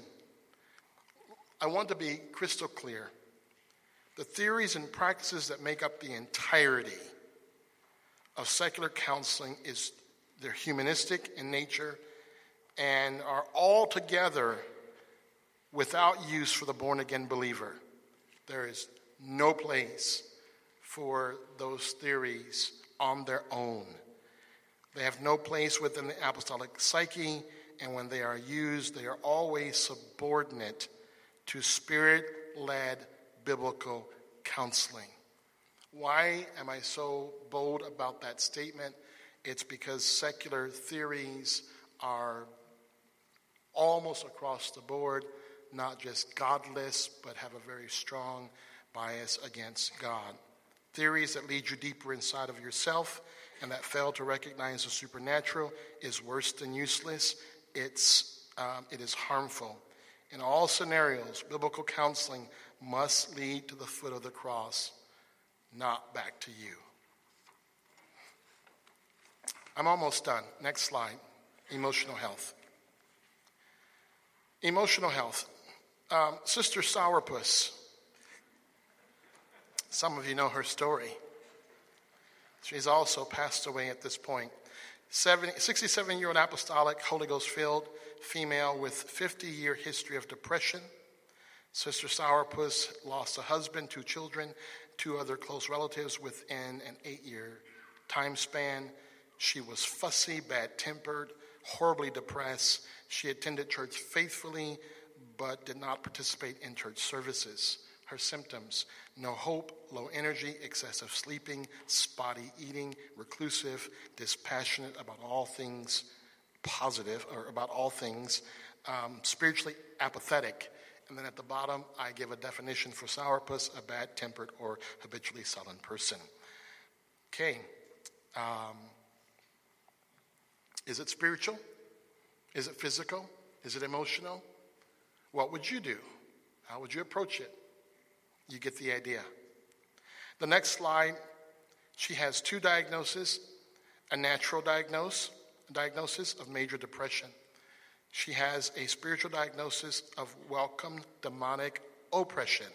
I want to be crystal clear. The theories and practices that make up the entirety of secular counseling is they're humanistic in nature and are altogether without use for the born again believer. There is no place for those theories on their own. They have no place within the apostolic psyche, and when they are used, they are always subordinate to spirit led biblical counseling. Why am I so bold about that statement? It's because secular theories are almost across the board, not just godless, but have a very strong bias against God. Theories that lead you deeper inside of yourself and that fail to recognize the supernatural is worse than useless. It's, um, it is harmful. In all scenarios, biblical counseling must lead to the foot of the cross, not back to you. I'm almost done. Next slide emotional health. Emotional health. Um, Sister Sourpuss. Some of you know her story. She's also passed away at this point. 67 year old apostolic, Holy Ghost filled female with 50 year history of depression. Sister Sourpuss lost a husband, two children, two other close relatives within an eight year time span. She was fussy, bad tempered, horribly depressed. She attended church faithfully, but did not participate in church services. Her symptoms no hope, low energy, excessive sleeping, spotty eating, reclusive, dispassionate about all things positive, or about all things, um, spiritually apathetic. And then at the bottom, I give a definition for sourpuss a bad tempered or habitually sullen person. Okay. Um, is it spiritual? Is it physical? Is it emotional? What would you do? How would you approach it? You get the idea. The next slide, she has two diagnoses a natural diagnosis, a diagnosis of major depression. She has a spiritual diagnosis of welcome demonic oppression,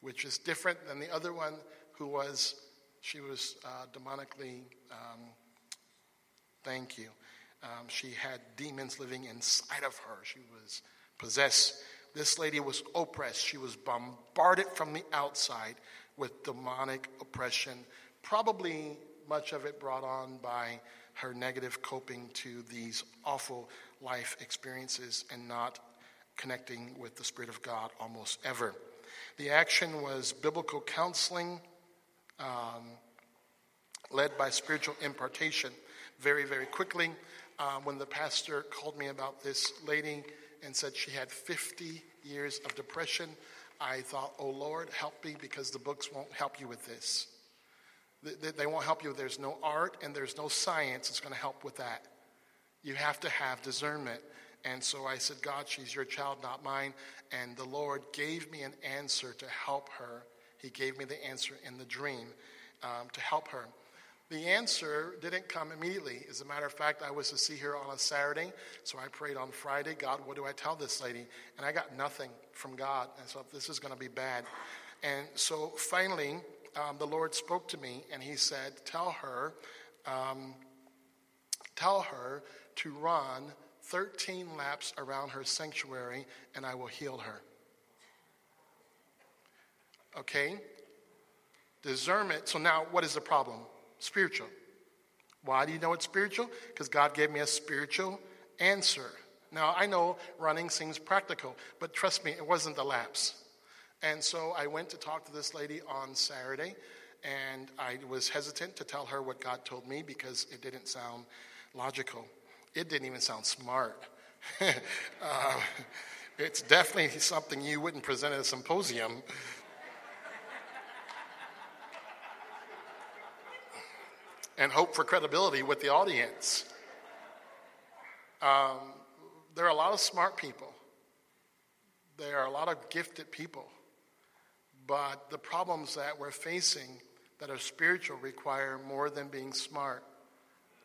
which is different than the other one who was, she was uh, demonically, um, thank you, um, she had demons living inside of her. She was possessed. This lady was oppressed. She was bombarded from the outside with demonic oppression, probably much of it brought on by her negative coping to these awful life experiences and not connecting with the Spirit of God almost ever. The action was biblical counseling um, led by spiritual impartation. Very, very quickly, um, when the pastor called me about this lady and said she had 50 years of depression, I thought, oh Lord, help me because the books won't help you with this. They, won't help you. There's no art and there's no science that's going to help with that. You have to have discernment. And so I said, God, she's your child, not mine. And the Lord gave me an answer to help her. He gave me the answer in the dream um, to help her. The answer didn't come immediately. As a matter of fact, I was to see her on a Saturday, so I prayed on Friday, God, what do I tell this lady? And I got nothing from God. And so this is going to be bad. And so finally, um, the Lord spoke to me and he said, Tell her, um, tell her to run 13 laps around her sanctuary and I will heal her. Okay? Discernment. So now, what is the problem? Spiritual. Why do you know it's spiritual? Because God gave me a spiritual answer. Now, I know running seems practical, but trust me, it wasn't the laps. And so I went to talk to this lady on Saturday, and I was hesitant to tell her what God told me because it didn't sound logical. It didn't even sound smart. [laughs] uh, it's definitely something you wouldn't present at a symposium. And hope for credibility with the audience. Um, there are a lot of smart people, there are a lot of gifted people, but the problems that we're facing that are spiritual require more than being smart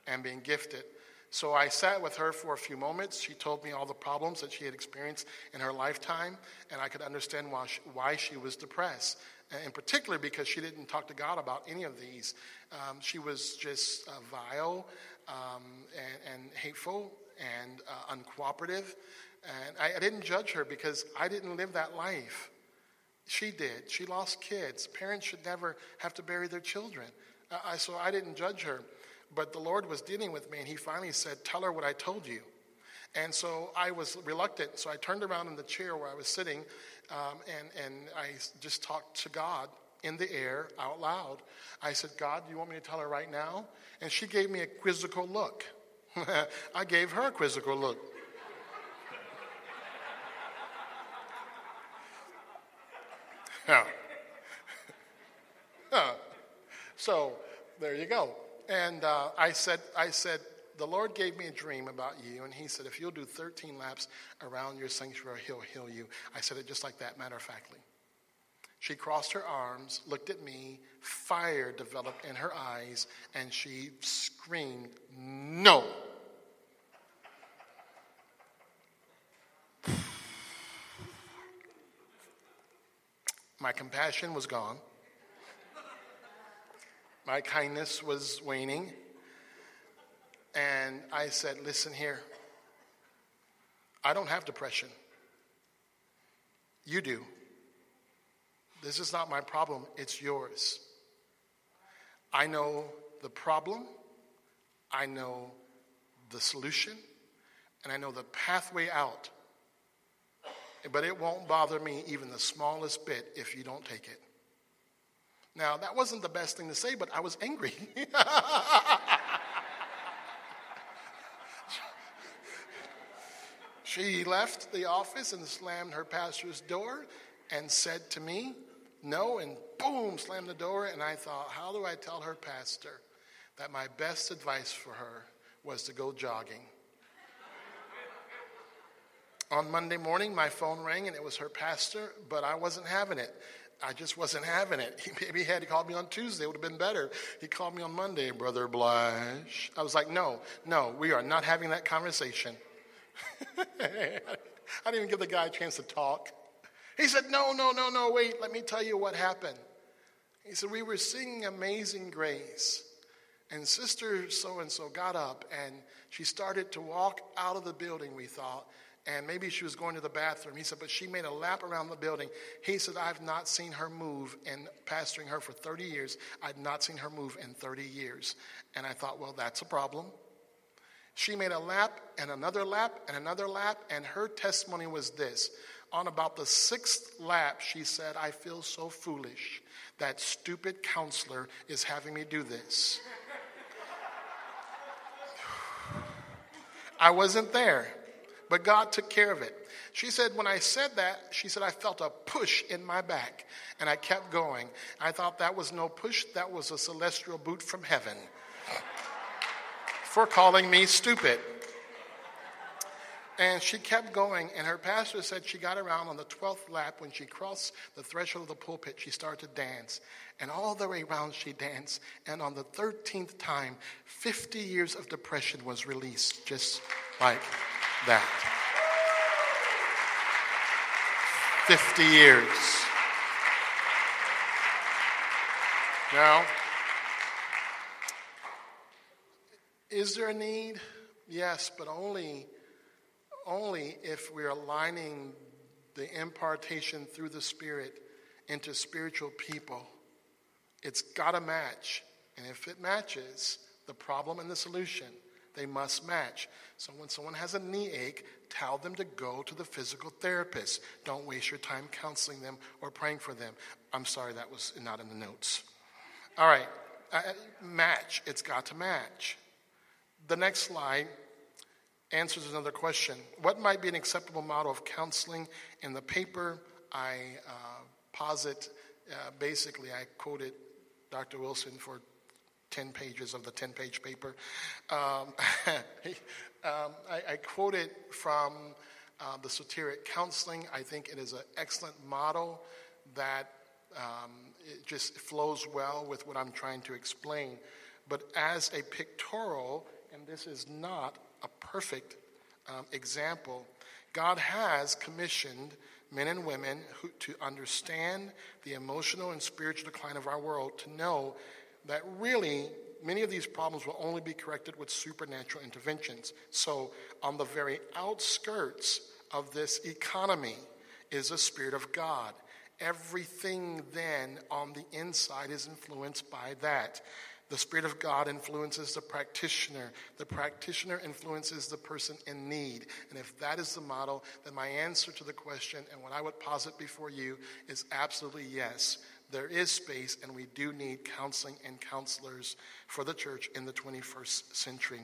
and being gifted. So I sat with her for a few moments. She told me all the problems that she had experienced in her lifetime, and I could understand why she, why she was depressed. In particular, because she didn't talk to God about any of these. Um, she was just uh, vile um, and, and, hateful and uh, uncooperative. And I, I didn't judge her because I didn't live that life. She did. She lost kids. Parents should never have to bury their children. Uh, I, so I didn't judge her. But the Lord was dealing with me, and He finally said, Tell her what I told you. And so I was reluctant. So I turned around in the chair where I was sitting, um, and, and I just talked to God in the air out loud. I said, God, do you want me to tell her right now? And she gave me a quizzical look. [laughs] I gave her a quizzical look. [laughs] yeah. [laughs] so there you go. And uh, I said, I said, the Lord gave me a dream about you, and He said, if you'll do 13 laps around your sanctuary, He'll heal you. I said it just like that, matter of factly. She crossed her arms, looked at me, fire developed in her eyes, and she screamed, No. My compassion was gone. My kindness was waning. And I said, Listen here, I don't have depression. You do. This is not my problem, it's yours. I know the problem, I know the solution, and I know the pathway out. But it won't bother me even the smallest bit if you don't take it. Now, that wasn't the best thing to say, but I was angry. [laughs] she left the office and slammed her pastor's door and said to me, No, and boom, slammed the door. And I thought, How do I tell her pastor that my best advice for her was to go jogging? On Monday morning, my phone rang and it was her pastor, but I wasn't having it. I just wasn't having it. [laughs] He maybe had to call me on Tuesday, it would have been better. He called me on Monday, Brother Blash. I was like, no, no, we are not having that conversation. [laughs] I didn't even give the guy a chance to talk. He said, no, no, no, no, wait, let me tell you what happened. He said, we were singing Amazing Grace, and Sister so and so got up and she started to walk out of the building, we thought, and maybe she was going to the bathroom. He said, but she made a lap around the building. He said, I've not seen her move, and pastoring her for 30 years, I've not seen her move in 30 years. And I thought, well, that's a problem. She made a lap and another lap and another lap, and her testimony was this. On about the sixth lap, she said, I feel so foolish. That stupid counselor is having me do this. [sighs] I wasn't there but God took care of it. She said, when I said that, she said, I felt a push in my back, and I kept going. I thought that was no push, that was a celestial boot from heaven for calling me stupid. And she kept going, and her pastor said she got around on the 12th lap. When she crossed the threshold of the pulpit, she started to dance. And all the way around, she danced. And on the 13th time, 50 years of depression was released, just like that. 50 years. Now, is there a need? Yes, but only only if we're aligning the impartation through the Spirit into spiritual people. It's got to match. And if it matches, the problem and the solution, they must match. So when someone has a knee ache, tell them to go to the physical therapist. Don't waste your time counseling them or praying for them. I'm sorry, that was not in the notes. All right, uh, match. It's got to match. The next slide answers another question. What might be an acceptable model of counseling? In the paper, I uh, posit uh, basically, I quoted Dr. Wilson for 10 pages of the 10 page paper. Um, [laughs] um, I, I quoted from uh, the Soteric Counseling. I think it is an excellent model that um, it just flows well with what I'm trying to explain. But as a pictorial, and this is not a perfect um, example. God has commissioned men and women who, to understand the emotional and spiritual decline of our world, to know that really many of these problems will only be corrected with supernatural interventions. So, on the very outskirts of this economy is the Spirit of God. Everything then on the inside is influenced by that. The Spirit of God influences the practitioner. The practitioner influences the person in need. And if that is the model, then my answer to the question and what I would posit before you is absolutely yes. There is space, and we do need counseling and counselors for the church in the 21st century.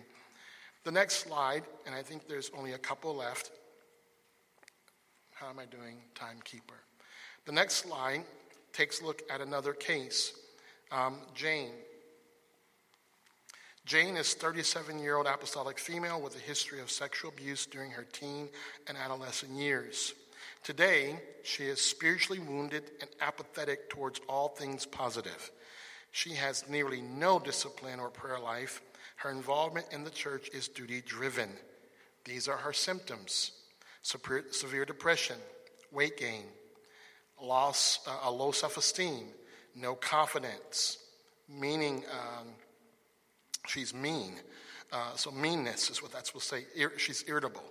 The next slide, and I think there's only a couple left. How am I doing, timekeeper? The next slide takes a look at another case. Um, Jane, Jane is 37 year old apostolic female with a history of sexual abuse during her teen and adolescent years. Today, she is spiritually wounded and apathetic towards all things positive. She has nearly no discipline or prayer life. Her involvement in the church is duty driven. These are her symptoms severe depression, weight gain, loss, uh, a low self esteem, no confidence, meaning um, She's mean. Uh, so, meanness is what that's to say. Ir- she's irritable.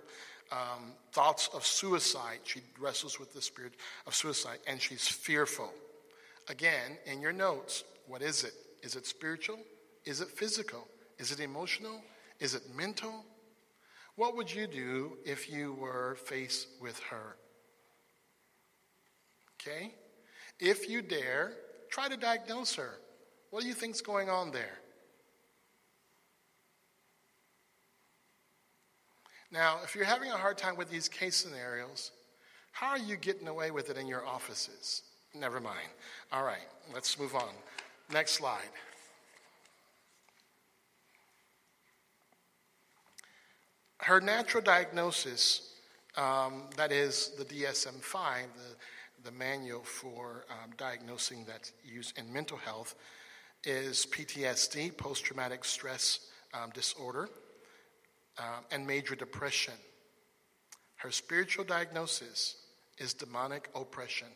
Um, thoughts of suicide. She wrestles with the spirit of suicide, and she's fearful. Again, in your notes, what is it? Is it spiritual? Is it physical? Is it emotional? Is it mental? What would you do if you were faced with her? Okay? If you dare, try to diagnose her. What do you think's going on there? Now, if you're having a hard time with these case scenarios, how are you getting away with it in your offices? Never mind. All right, let's move on. Next slide. Her natural diagnosis, um, that is the DSM 5, the, the manual for um, diagnosing that's used in mental health, is PTSD, post traumatic stress um, disorder um, and major depression. Her spiritual diagnosis is demonic oppression.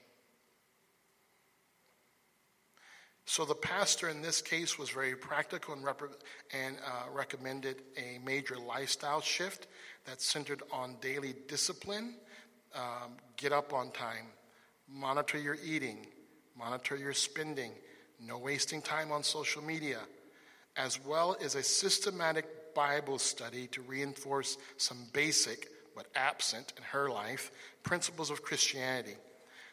So the pastor in this case was very practical and, rep- and uh, recommended a major lifestyle shift that centered on daily discipline, um, get up on time, monitor your eating, monitor your spending, no wasting time on social media, as well as a systematic Bible study to reinforce some basic, but absent in her life, principles of Christianity.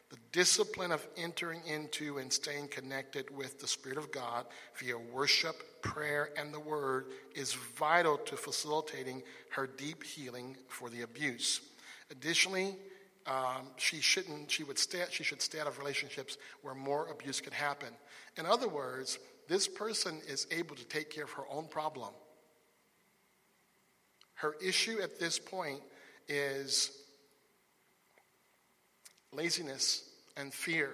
The discipline of entering into and staying connected with the Spirit of God via worship, prayer, and the Word is vital to facilitating her deep healing for the abuse. Additionally, um, she shouldn't. She would stay. She should stay out of relationships where more abuse could happen. In other words, this person is able to take care of her own problem her issue at this point is laziness and fear.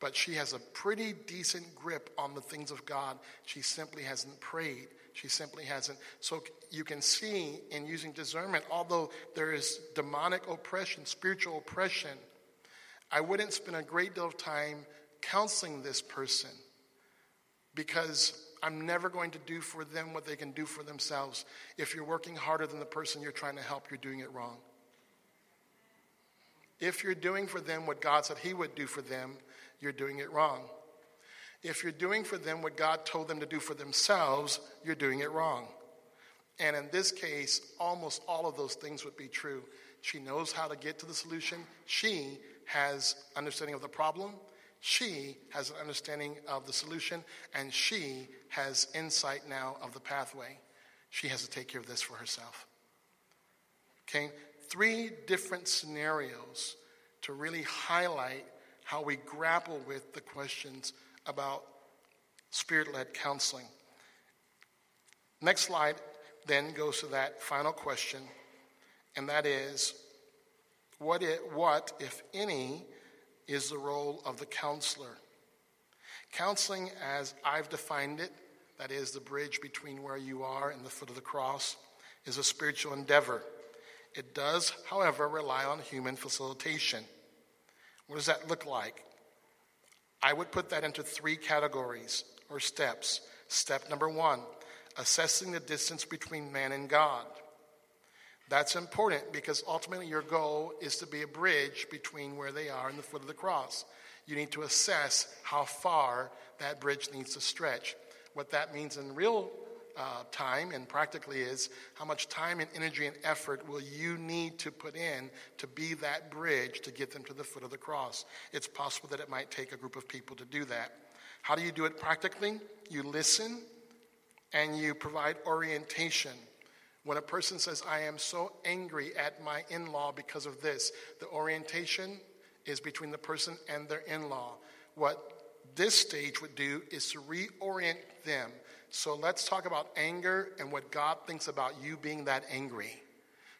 But she has a pretty decent grip on the things of God. She simply hasn't prayed. She simply hasn't. So you can see in using discernment, although there is demonic oppression, spiritual oppression, I wouldn't spend a great deal of time counseling this person because I'm never going to do for them what they can do for themselves. If you're working harder than the person you're trying to help, you're doing it wrong. If you're doing for them what God said He would do for them, you're doing it wrong. If you're doing for them what God told them to do for themselves, you're doing it wrong. And in this case, almost all of those things would be true. She knows how to get to the solution. She has understanding of the problem. She has an understanding of the solution, and she has insight now of the pathway. She has to take care of this for herself. Okay? Three different scenarios to really highlight how we grapple with the questions about spirit led counseling. Next slide then goes to that final question, and that is what, what, if any, is the role of the counselor? Counseling, as I've defined it, that is the bridge between where you are and the foot of the cross, is a spiritual endeavor. It does, however, rely on human facilitation. What does that look like? I would put that into three categories or steps. Step number one assessing the distance between man and God. That's important because ultimately your goal is to be a bridge between where they are and the foot of the cross. You need to assess how far that bridge needs to stretch. What that means in real uh, time and practically is how much time and energy and effort will you need to put in to be that bridge to get them to the foot of the cross. It's possible that it might take a group of people to do that. How do you do it practically? You listen and you provide orientation. When a person says, I am so angry at my in law because of this, the orientation is between the person and their in law. What this stage would do is to reorient them so let's talk about anger and what God thinks about you being that angry.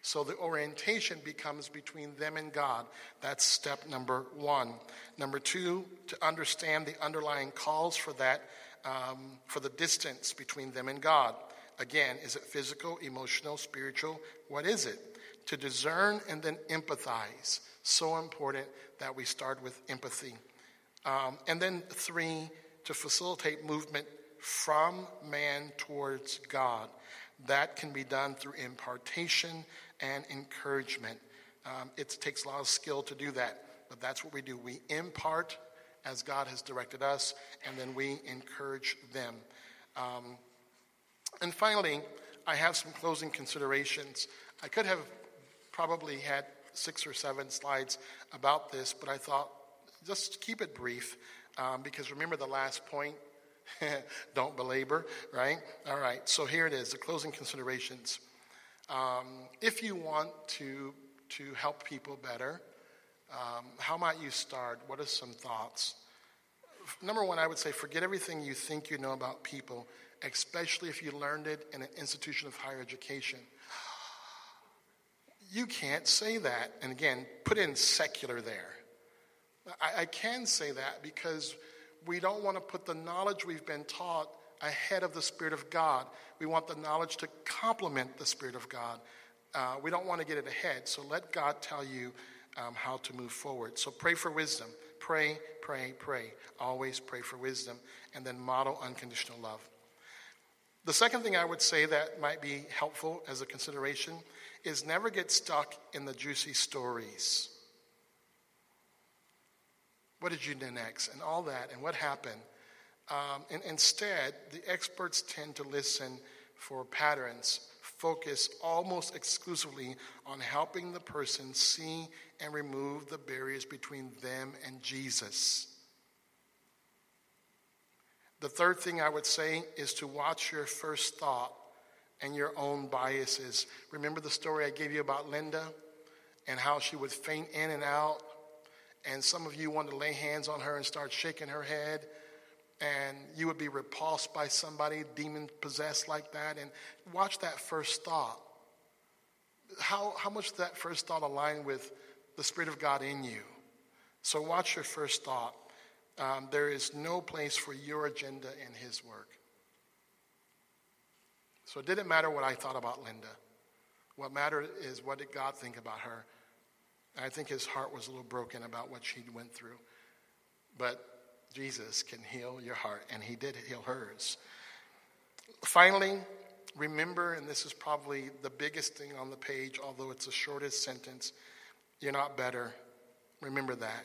So the orientation becomes between them and God. That's step number one. Number two, to understand the underlying calls for that, um, for the distance between them and God. Again, is it physical, emotional, spiritual? What is it? To discern and then empathize. So important that we start with empathy. Um, and then three, to facilitate movement from man towards God. That can be done through impartation and encouragement. Um, it takes a lot of skill to do that, but that's what we do. We impart as God has directed us, and then we encourage them. Um, and finally, I have some closing considerations. I could have probably had six or seven slides about this, but I thought just keep it brief um, because remember the last point [laughs] Don't belabor, right? All right, so here it is the closing considerations. Um, if you want to, to help people better, um, how might you start? What are some thoughts? Number one, I would say forget everything you think you know about people, especially if you learned it in an institution of higher education. You can't say that. And again, put in secular there. I, I can say that because we don't want to put the knowledge we've been taught ahead of the Spirit of God. We want the knowledge to complement the Spirit of God. Uh, we don't want to get it ahead. So let God tell you um, how to move forward. So pray for wisdom. Pray, pray, pray. Always pray for wisdom. And then model unconditional love. The second thing I would say that might be helpful as a consideration is never get stuck in the juicy stories. What did you do next? And all that, and what happened. Um, and instead, the experts tend to listen for patterns, focus almost exclusively on helping the person see and remove the barriers between them and Jesus. The third thing I would say is to watch your first thought and your own biases. Remember the story I gave you about Linda and how she would faint in and out and some of you wanted to lay hands on her and start shaking her head, and you would be repulsed by somebody demon possessed like that. And watch that first thought. how, how much that first thought aligned with the Spirit of God in you? So watch your first thought. Um, there is no place for your agenda in His work. So it didn't matter what I thought about Linda. What mattered is what did God think about her. I think his heart was a little broken about what she went through. But Jesus can heal your heart, and he did heal hers. Finally, remember, and this is probably the biggest thing on the page, although it's the shortest sentence you're not better. Remember that.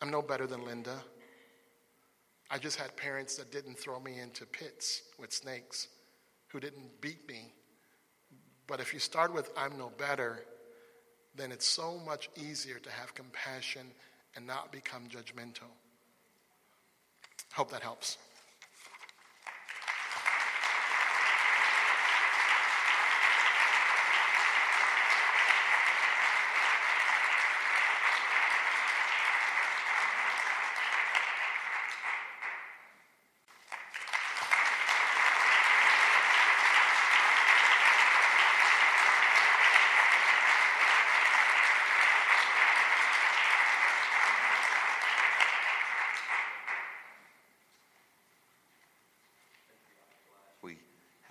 I'm no better than Linda. I just had parents that didn't throw me into pits with snakes, who didn't beat me. But if you start with, I'm no better, then it's so much easier to have compassion and not become judgmental. Hope that helps.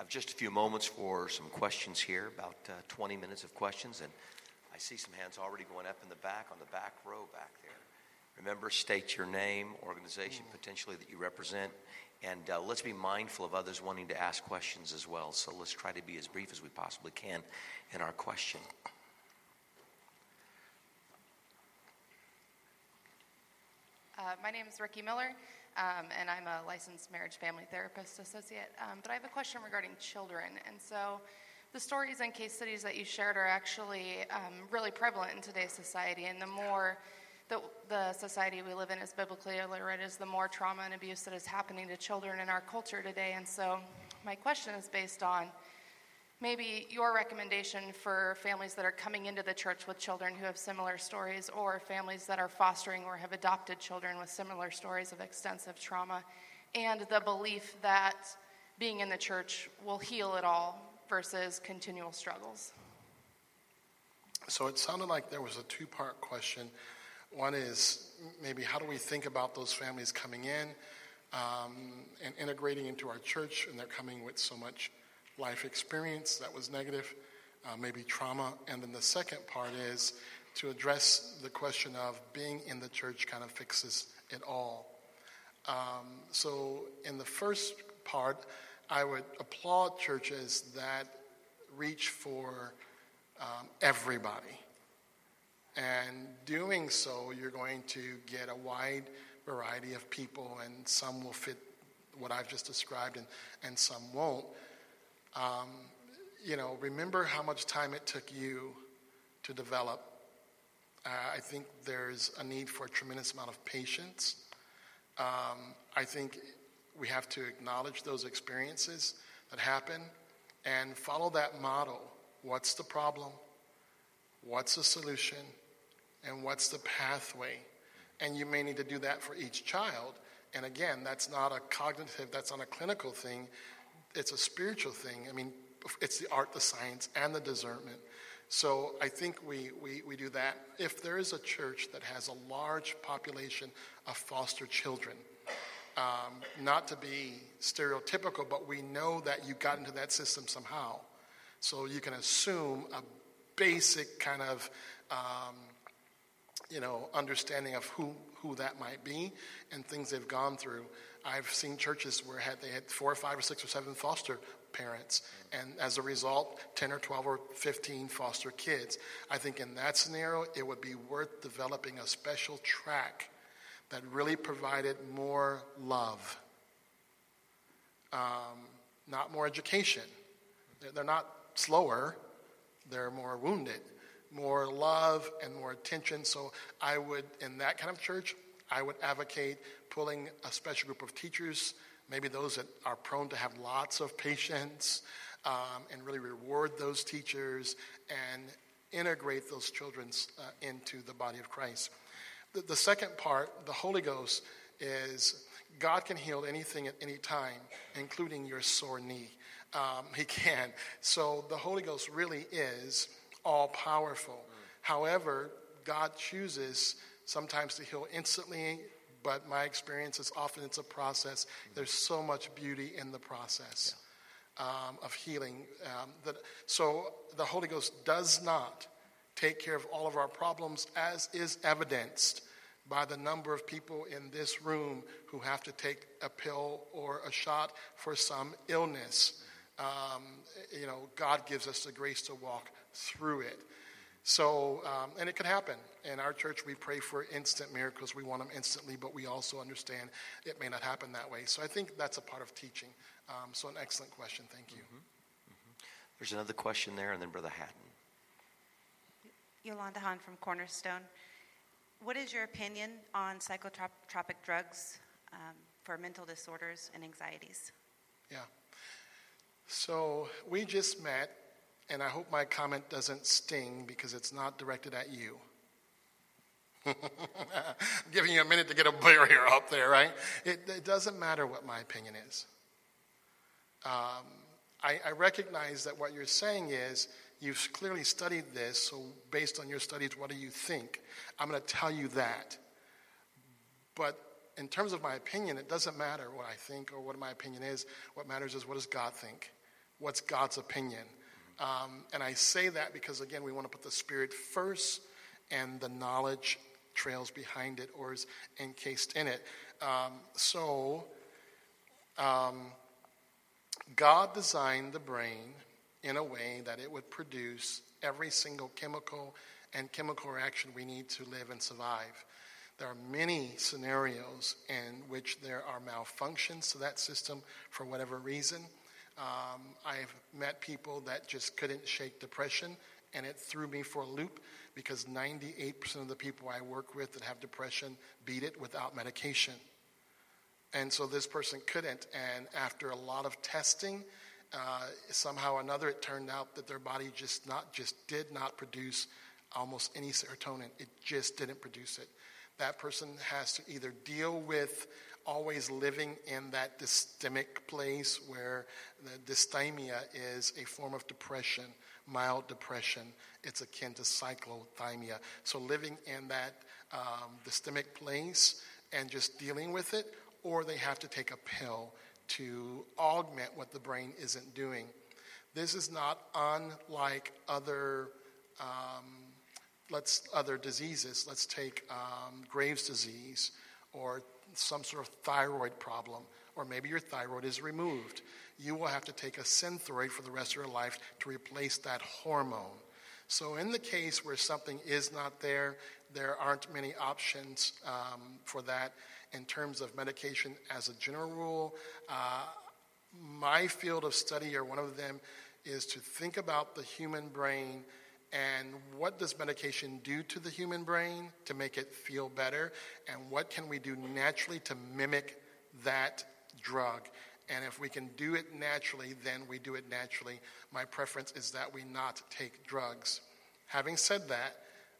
have just a few moments for some questions here, about uh, 20 minutes of questions. And I see some hands already going up in the back, on the back row back there. Remember, state your name, organization potentially that you represent, and uh, let's be mindful of others wanting to ask questions as well. So let's try to be as brief as we possibly can in our question. Uh, my name is Ricky Miller um, and I'm a licensed marriage family therapist associate. Um, but I have a question regarding children. And so the stories and case studies that you shared are actually um, really prevalent in today's society. And the more the, the society we live in is biblically illiterate, is the more trauma and abuse that is happening to children in our culture today. And so my question is based on maybe your recommendation for families that are coming into the church with children who have similar stories, or families that are fostering or have adopted children with similar stories of extensive trauma, and the belief that being in the church will heal it all versus continual struggles. So it sounded like there was a two part question. One is maybe how do we think about those families coming in um, and integrating into our church, and they're coming with so much life experience that was negative, uh, maybe trauma. And then the second part is to address the question of being in the church kind of fixes it all. Um, so, in the first part, I would applaud churches that reach for um, everybody. And doing so, you're going to get a wide variety of people, and some will fit what I've just described, and, and some won't. Um, you know, remember how much time it took you to develop. Uh, I think there's a need for a tremendous amount of patience. Um, I think we have to acknowledge those experiences that happen and follow that model. What's the problem? What's the solution? And what's the pathway? And you may need to do that for each child. And again, that's not a cognitive, that's not a clinical thing it's a spiritual thing. I mean, it's the art, the science, and the discernment. So I think we, we, we do that. If there is a church that has a large population of foster children, um, not to be stereotypical, but we know that you got into that system somehow. So you can assume a basic kind of, um, you know, understanding of who, who that might be and things they've gone through. I've seen churches where had, they had four or five or six or seven foster parents, and as a result, 10 or 12 or 15 foster kids. I think in that scenario, it would be worth developing a special track that really provided more love, um, not more education. They're not slower, they're more wounded, more love and more attention. So I would, in that kind of church, I would advocate pulling a special group of teachers, maybe those that are prone to have lots of patience, um, and really reward those teachers and integrate those children uh, into the body of Christ. The, the second part, the Holy Ghost, is God can heal anything at any time, including your sore knee. Um, he can. So the Holy Ghost really is all powerful. However, God chooses sometimes to heal instantly, but my experience is often it's a process. There's so much beauty in the process um, of healing. Um, that, so the Holy Ghost does not take care of all of our problems, as is evidenced by the number of people in this room who have to take a pill or a shot for some illness. Um, you know, God gives us the grace to walk through it. So, um, and it could happen. In our church, we pray for instant miracles. We want them instantly, but we also understand it may not happen that way. So I think that's a part of teaching. Um, so, an excellent question. Thank you. Mm-hmm. Mm-hmm. There's another question there, and then Brother Hatton. Yolanda Hahn from Cornerstone. What is your opinion on psychotropic drugs um, for mental disorders and anxieties? Yeah. So we just met, and I hope my comment doesn't sting because it's not directed at you. [laughs] I'm giving you a minute to get a barrier up there, right? It, it doesn't matter what my opinion is. Um, I, I recognize that what you're saying is you've clearly studied this, so based on your studies, what do you think? I'm going to tell you that. But in terms of my opinion, it doesn't matter what I think or what my opinion is. What matters is what does God think? What's God's opinion? Um, and I say that because, again, we want to put the Spirit first and the knowledge trails behind it or is encased in it. Um, so, um, God designed the brain in a way that it would produce every single chemical and chemical reaction we need to live and survive. There are many scenarios in which there are malfunctions to that system for whatever reason. Um, I've met people that just couldn't shake depression, and it threw me for a loop because 98% of the people I work with that have depression beat it without medication. And so this person couldn't. And after a lot of testing, uh, somehow or another, it turned out that their body just not just did not produce almost any serotonin. It just didn't produce it. That person has to either deal with always living in that dysthymic place where the dysthymia is a form of depression, mild depression. It's akin to cyclothymia. So living in that um, dysthymic place and just dealing with it, or they have to take a pill to augment what the brain isn't doing. This is not unlike other, um, let's other diseases. Let's take um, Graves' disease or some sort of thyroid problem, or maybe your thyroid is removed. You will have to take a synthroid for the rest of your life to replace that hormone. So, in the case where something is not there, there aren't many options um, for that in terms of medication as a general rule. Uh, my field of study, or one of them, is to think about the human brain and what does medication do to the human brain to make it feel better, and what can we do naturally to mimic that drug. And if we can do it naturally, then we do it naturally. My preference is that we not take drugs. Having said that,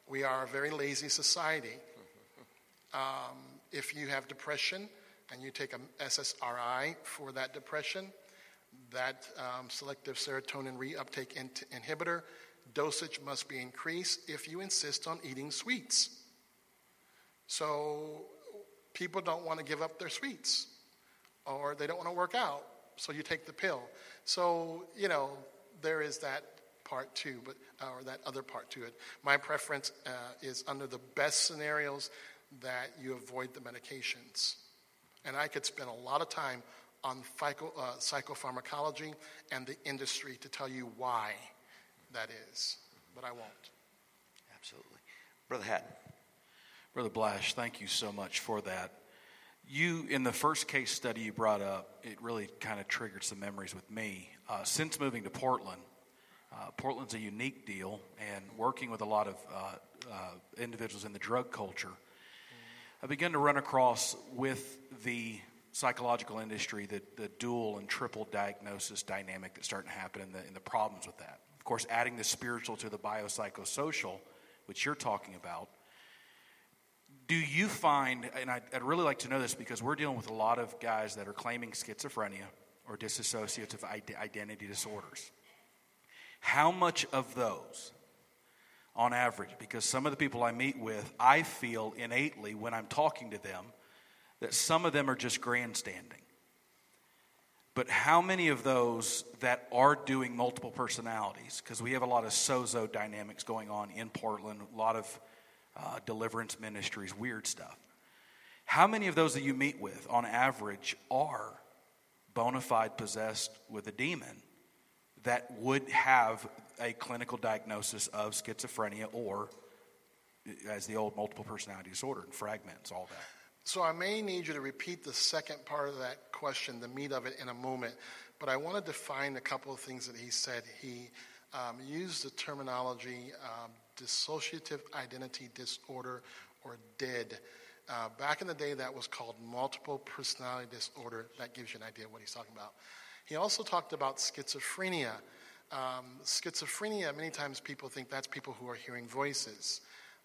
we are a very lazy society. Um, if you have depression and you take a SSRI for that depression, that um, selective serotonin reuptake in- inhibitor dosage must be increased if you insist on eating sweets. So people don't want to give up their sweets or they don't want to work out, so you take the pill. So, you know, there is that part too, but or that other part to it. My preference uh, is under the best scenarios that you avoid the medications. And I could spend a lot of time on phyco, uh, psychopharmacology and the industry to tell you why that is, but I won't. Absolutely. Brother Hatton. Brother Blash, thank you so much for that. You, in the first case study you brought up, it really kind of triggered some memories with me. Uh, since moving to Portland, uh, Portland's a unique deal, and working with a lot of uh, uh individuals in the drug culture, I began to run across with the psychological industry the, the dual and triple diagnosis dynamic that's starting to happen and the, and the problems with that. Course, adding the spiritual to the biopsychosocial, which you're talking about, Do you find, and I'd, I'd really like to know this because we're dealing with a lot of guys that are claiming schizophrenia or dissociative identity disorders. How much of those, on average, because some of the people I meet with, I feel innately when I'm talking to them that some of them are just grandstanding. But how many of those that are doing multiple personalities, because we have a lot of sozo dynamics going on in Portland, a lot of uh, deliverance ministries, weird stuff. How many of those that you meet with, on average, are bona fide possessed with a demon that would have a clinical diagnosis of schizophrenia or, as the old multiple personality disorder, and fragments, all that? So I may need you to repeat the second part of that question, the meat of it, in a moment. But I want to define a couple of things that he said. He um, used the terminology um, dissociative identity disorder or DID. Uh, back in the day, that was called multiple personality disorder. That gives you an idea of what he's talking about. He also talked about schizophrenia. Um, schizophrenia, many times people think that's people who are hearing voices.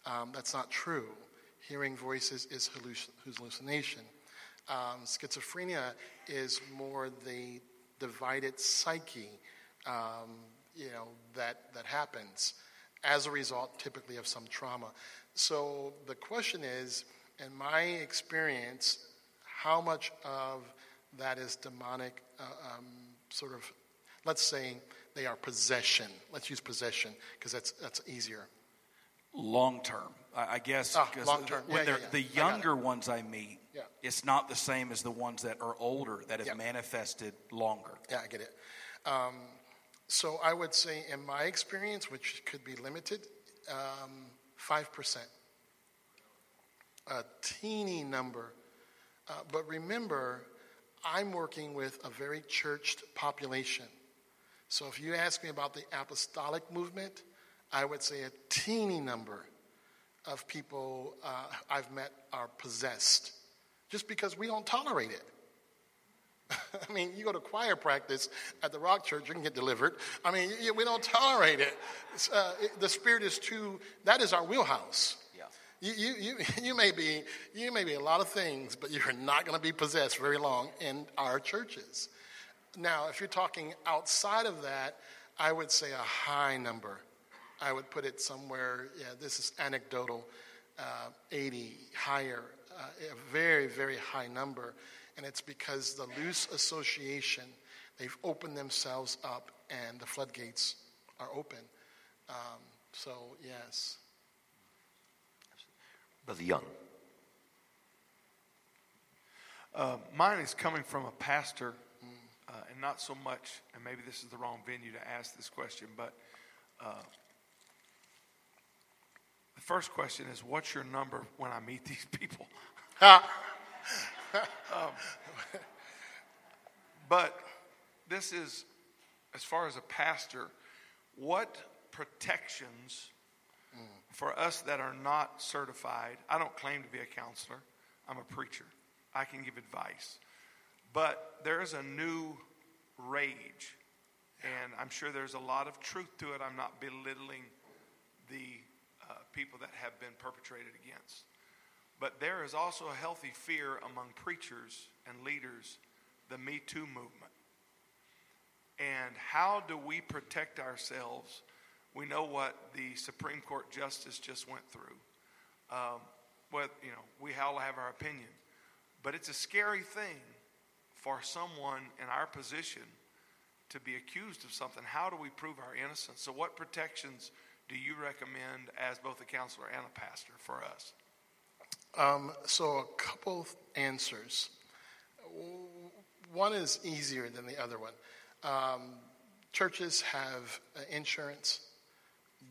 Um, that's not true. Hearing voices is hallucination. Um, schizophrenia is more the divided psyche, um, you know, that, that happens as a result, typically, of some trauma. So the question is, in my experience, how much of that is demonic, uh, um, sort of, let's say they are possession. Let's use possession because that's, that's easier. Long term, I guess. Ah, long term. Yeah, yeah, yeah. The younger ones I meet, it's not the same as the ones that are older that have manifested longer. Yeah, I get it. Um, so I would say, in my experience, which could be limited, um, 5%. A teeny number. Uh, but remember, I'm working with a very churched population. So if you ask me about the apostolic movement, I would say a teeny number of people uh, I've met are possessed just because we don't tolerate it. [laughs] I mean, you go to choir practice at the Rock Church, you can get delivered. I mean, we don't tolerate it. Uh, it the Spirit is too, that is our wheelhouse. Yeah. You, you, you, [laughs] you, may be, you may be a lot of things, but you're not going to be possessed very long in our churches. Now, if you're talking outside of that, I would say a high number. I would put it somewhere, yeah, this is anecdotal, uh, 80, higher, uh, a very, very high number and it's because the loose association, they've opened themselves up and the floodgates are open. Um, so, yes. Brother Young. Uh, mine is coming from a pastor, uh, and not so much, and maybe this is the wrong venue to ask this question, but uh, the first question is What's your number when I meet these people? [laughs] um, but this is, as far as a pastor, what protections mm. for us that are not certified? I don't claim to be a counselor, I'm a preacher. I can give advice. But there is a new rage, and I'm sure there's a lot of truth to it. I'm not belittling the people that have been perpetrated against. But there is also a healthy fear among preachers and leaders, the Me Too movement. And how do we protect ourselves? We know what the Supreme Court justice just went through. Um, what you know, we all have our opinion, but it's a scary thing for someone in our position to be accused of something. How do we prove our innocence? So, what protections do you recommend as both a counselor and a pastor for us? Um, so, a couple answers. One is easier than the other one. Um, churches have uh, insurance.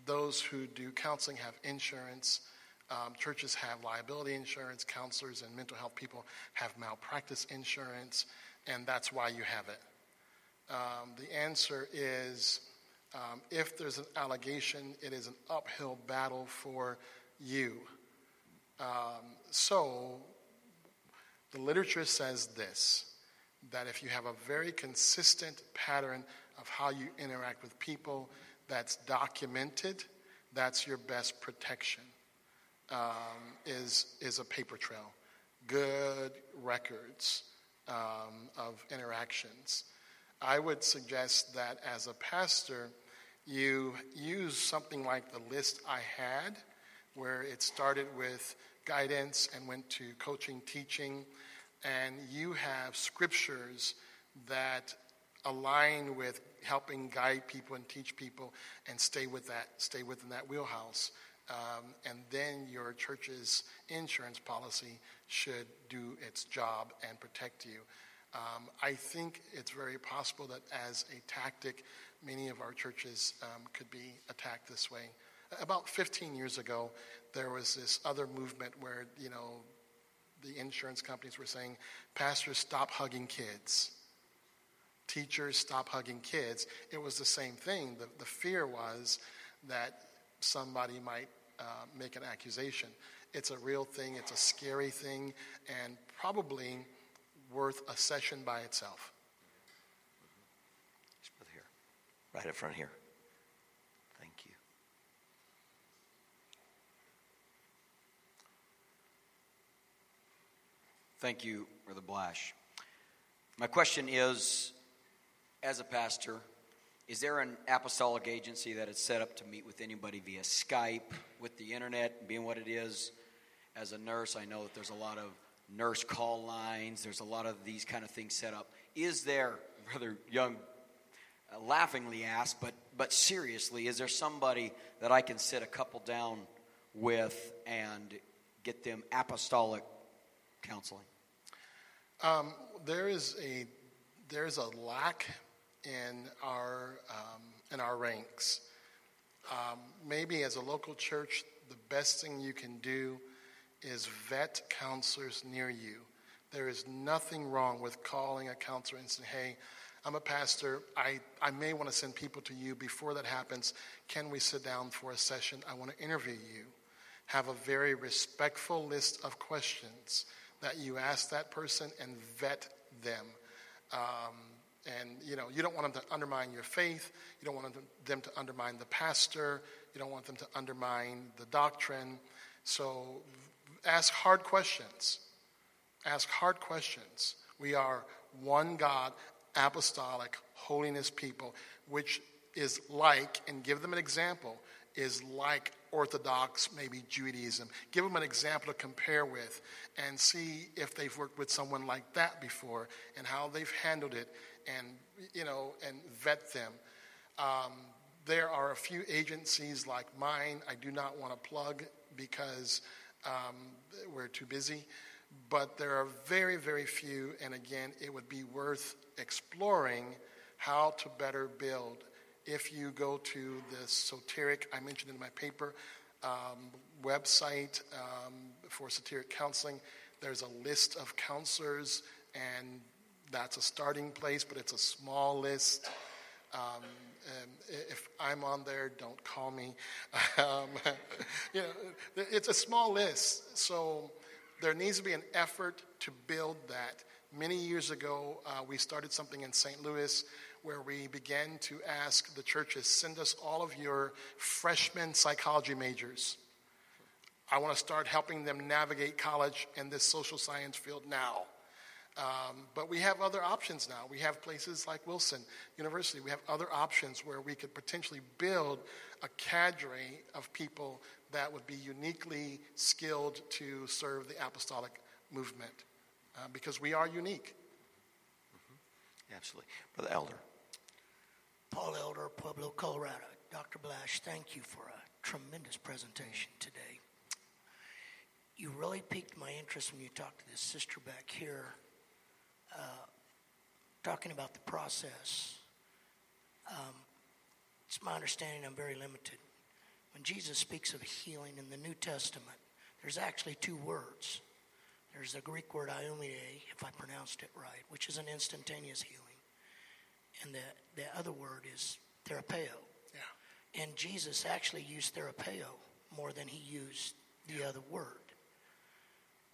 Those who do counseling have insurance. Um, churches have liability insurance. Counselors and mental health people have malpractice insurance, and that's why you have it. Um, the answer is um, if there's an allegation, it is an uphill battle for you. Um, so, the literature says this that if you have a very consistent pattern of how you interact with people that's documented, that's your best protection. um, is, is a paper trail, good records um, of interactions. I would suggest that as a pastor, you use something like the list I had, where it started with guidance and went to coaching, teaching, and you have scriptures that align with helping guide people and teach people and stay with that, stay within that wheelhouse. Um, and then your church's insurance policy should do its job and protect you. Um, I think it's very possible that as a tactic, many of our churches um, could be attacked this way. About 15 years ago, there was this other movement where, you know, the insurance companies were saying, Pastors, stop hugging kids. Teachers, stop hugging kids. It was the same thing. The, the fear was that somebody might uh, make an accusation. It's a real thing, it's a scary thing, and probably worth a session by itself. Here, right up front here. Thank you. Thank you, Brother Blash. My question is as a pastor, is there an apostolic agency that is set up to meet with anybody via Skype, with the internet being what it is? As a nurse, I know that there's a lot of nurse call lines, there's a lot of these kind of things set up. Is there, [laughs] Brother Young laughingly asked, but, but seriously, is there somebody that I can sit a couple down with and get them apostolic counseling? Um, there is a there's a lack in our um, in our ranks. Um, maybe as a local church, the best thing you can do is vet counselors near you. There is nothing wrong with calling a counselor and saying, "Hey, I'm a pastor. I, I may want to send people to you. Before that happens, can we sit down for a session? I want to interview you." Have a very respectful list of questions that you ask that person and vet them. Um, and you know, you don't want them to undermine your faith. You don't want them to undermine the pastor. You don't want them to undermine the doctrine. So ask hard questions. Ask hard questions. We are one God, apostolic, holiness people, which is like, and give them an example, is like Orthodox, maybe Judaism. Give them an example to compare with and see if they've worked with someone like that before and how they've handled it and, you know, and vet them. Um, there are a few agencies like mine I do not want to plug because um, we're too busy. But there are very, very few, and again, it would be worth exploring how to better build if you go to the Soteric, I mentioned in my paper, um, website um, for Soteric counseling, there's a list of counselors, and that's a starting place, but it's a small list. Um, if I'm on there, don't call me. [laughs] Um, [laughs] you know, it's a small list, so there needs to be an effort to build that. Many years ago, uh, we started something in St. Louis where we began to ask the churches, send us all of your freshman psychology majors. I want to start helping them navigate college in this social science field now. Um, but we have other options now. We have places like Urshan University. We have other options where we could potentially build a cadre of people that would be uniquely skilled to serve the apostolic movement uh, because we are unique. Mm-hmm. Absolutely. Brother Elder. Paul Elder, Pueblo, Colorado. Dr. Blash, thank you for a tremendous presentation today. You really piqued my interest when you talked to this sister back here, uh, talking about the process. Um, it's my understanding I'm very limited. When Jesus speaks of healing in the New Testament, there's actually two words. There's the Greek word iomide, if I pronounced it right, which is an instantaneous healing and the, the other word is therapeo. Yeah. And Jesus actually used therapeo more than he used the other word.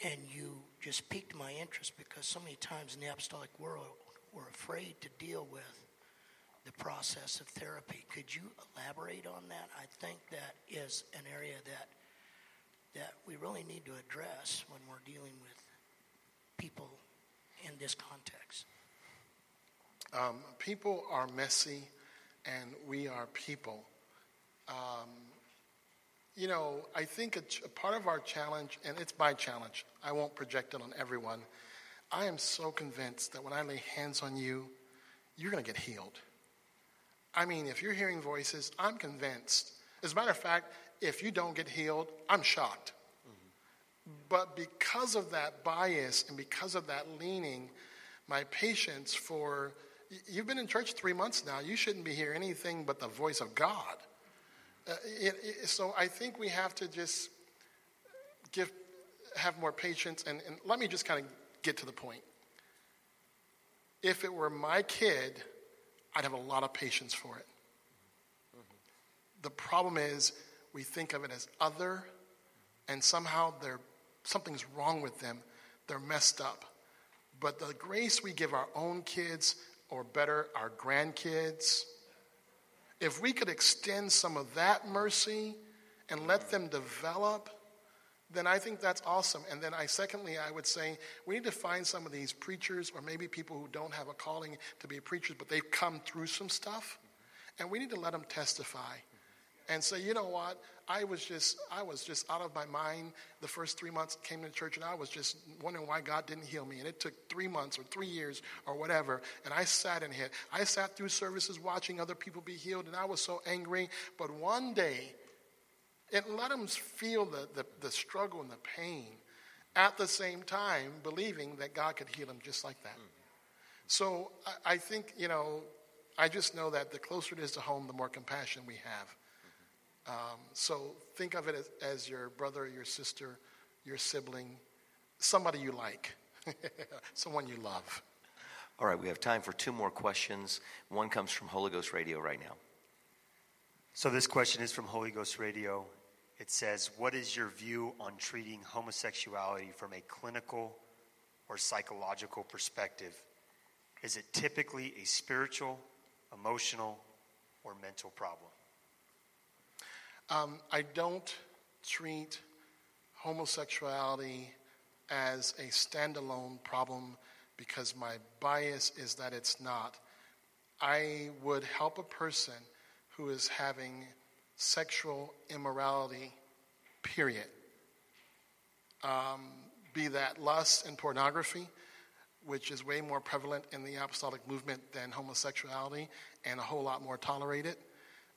And you just piqued my interest because so many times in the apostolic world, we're afraid to deal with the process of therapy. Could you elaborate on that? I think that is an area that that we really need to address when we're dealing with people in this context? Um, people are messy, and we are people. Um, you know, I think a, ch- a part of our challenge, and it's my challenge, I won't project it on everyone. I am so convinced that when I lay hands on you, you're going to get healed. I mean, if you're hearing voices, I'm convinced. As a matter of fact, if you don't get healed, I'm shocked. But because of that bias and because of that leaning, my patience for you've been in church three months now, you shouldn't be hearing anything but the voice of God. Uh, it, it, so I think we have to just give, have more patience. And, and let me just kind of get to the point. If it were my kid, I'd have a lot of patience for it. The problem is we think of it as other, and somehow they're, something's wrong with them. They're messed up. But the grace we give our own kids, or better, our grandkids, if we could extend some of that mercy and let them develop, then I think that's awesome. And then I secondly I would say we need to find some of these preachers or maybe people who don't have a calling to be preachers, but they've come through some stuff. And we need to let them testify and say, you know what? I was just I was just out of my mind the first three months I came to church and I was just wondering why God didn't heal me. And it took three months or three years or whatever. And I sat in here. I sat through services watching other people be healed and I was so angry. But one day it let them feel the, the, the struggle and the pain at the same time believing that God could heal them just like that. So I, I think, you know, I just know that the closer it is to home, the more compassion we have. Um, so think of it as, as your brother, your sister, your sibling, somebody you like, [laughs] someone you love. All right, we have time for two more questions. One comes from Holy Ghost Radio right now. So this question is from Holy Ghost Radio. It says, What is your view on treating homosexuality from a clinical or psychological perspective? Is it typically a spiritual, emotional, or mental problem? Um, I don't treat homosexuality as a standalone problem because my bias is that it's not. I would help a person who is having sexual immorality, period. Um, be that lust and pornography, which is way more prevalent in the apostolic movement than homosexuality and a whole lot more tolerated,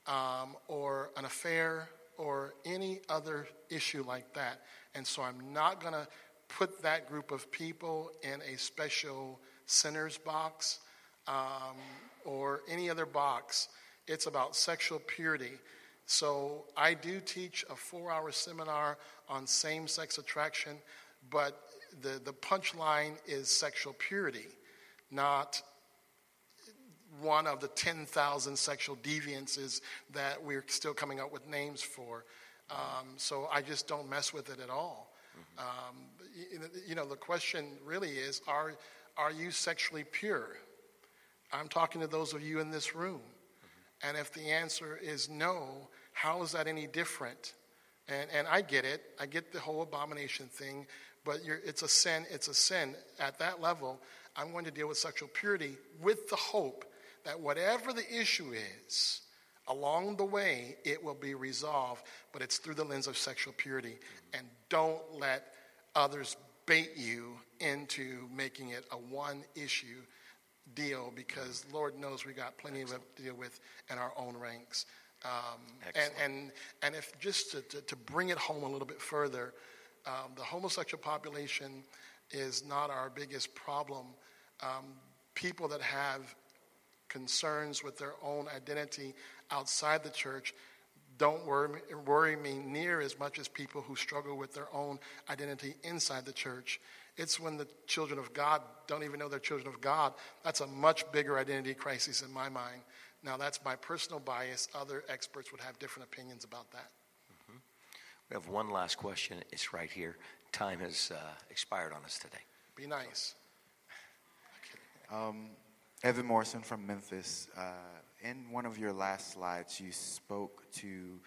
um, or an affair, or any other issue like that. And so I'm not going to put that group of people in a special sinners box um, or any other box. It's about sexual purity. So I do teach a four hour seminar on same sex attraction, but the, the punchline is sexual purity, not one of the 10,000 sexual deviances that we're still coming up with names for. Um, so I just don't mess with it at all. Um, you, you know, the question really is are, are you sexually pure? I'm talking to those of you in this room. And if the answer is no, how is that any different? And, and I get it. I get the whole abomination thing, but it's a sin. It's a sin. At that level, I'm going to deal with sexual purity with the hope that whatever the issue is, along the way, it will be resolved, but it's through the lens of sexual purity. Mm-hmm. And don't let others bait you into making it a one issue deal because Lord knows we got plenty Excellent. to deal with in our own ranks. Um, and, and, and if just to, to, to, bring it home a little bit further, um, the homosexual population is not our biggest problem. Um, people that have concerns with their own identity outside the church don't worry, worry me near as much as people who struggle with their own identity inside the church. It's when the children of God don't even know they're children of God. That's a much bigger identity crisis in my mind. Now, that's my personal bias. Other experts would have different opinions about that. Mm-hmm. We have one last question. It's right here. Time has uh, expired on us today. Be nice. [laughs] Um, Evan Morrison from Memphis. Uh, in one of your last slides, you spoke to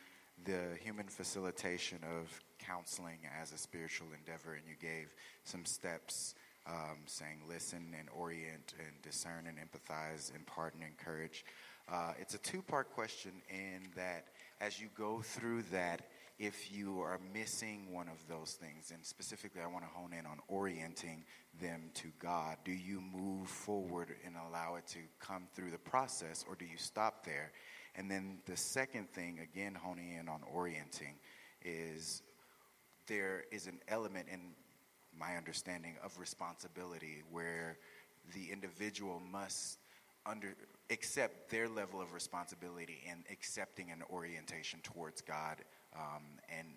the human facilitation of counseling as a spiritual endeavor, and you gave some steps um, saying listen and orient and discern and empathize, impart and encourage. Uh, it's a two part question in that as you go through that, if you are missing one of those things, and specifically I want to hone in on orienting them to God, do you move forward and allow it to come through the process, or do you stop there? And then the second thing, again, honing in on orienting, is there is an element in my understanding of responsibility where the individual must under accept their level of responsibility in accepting an orientation towards God um, and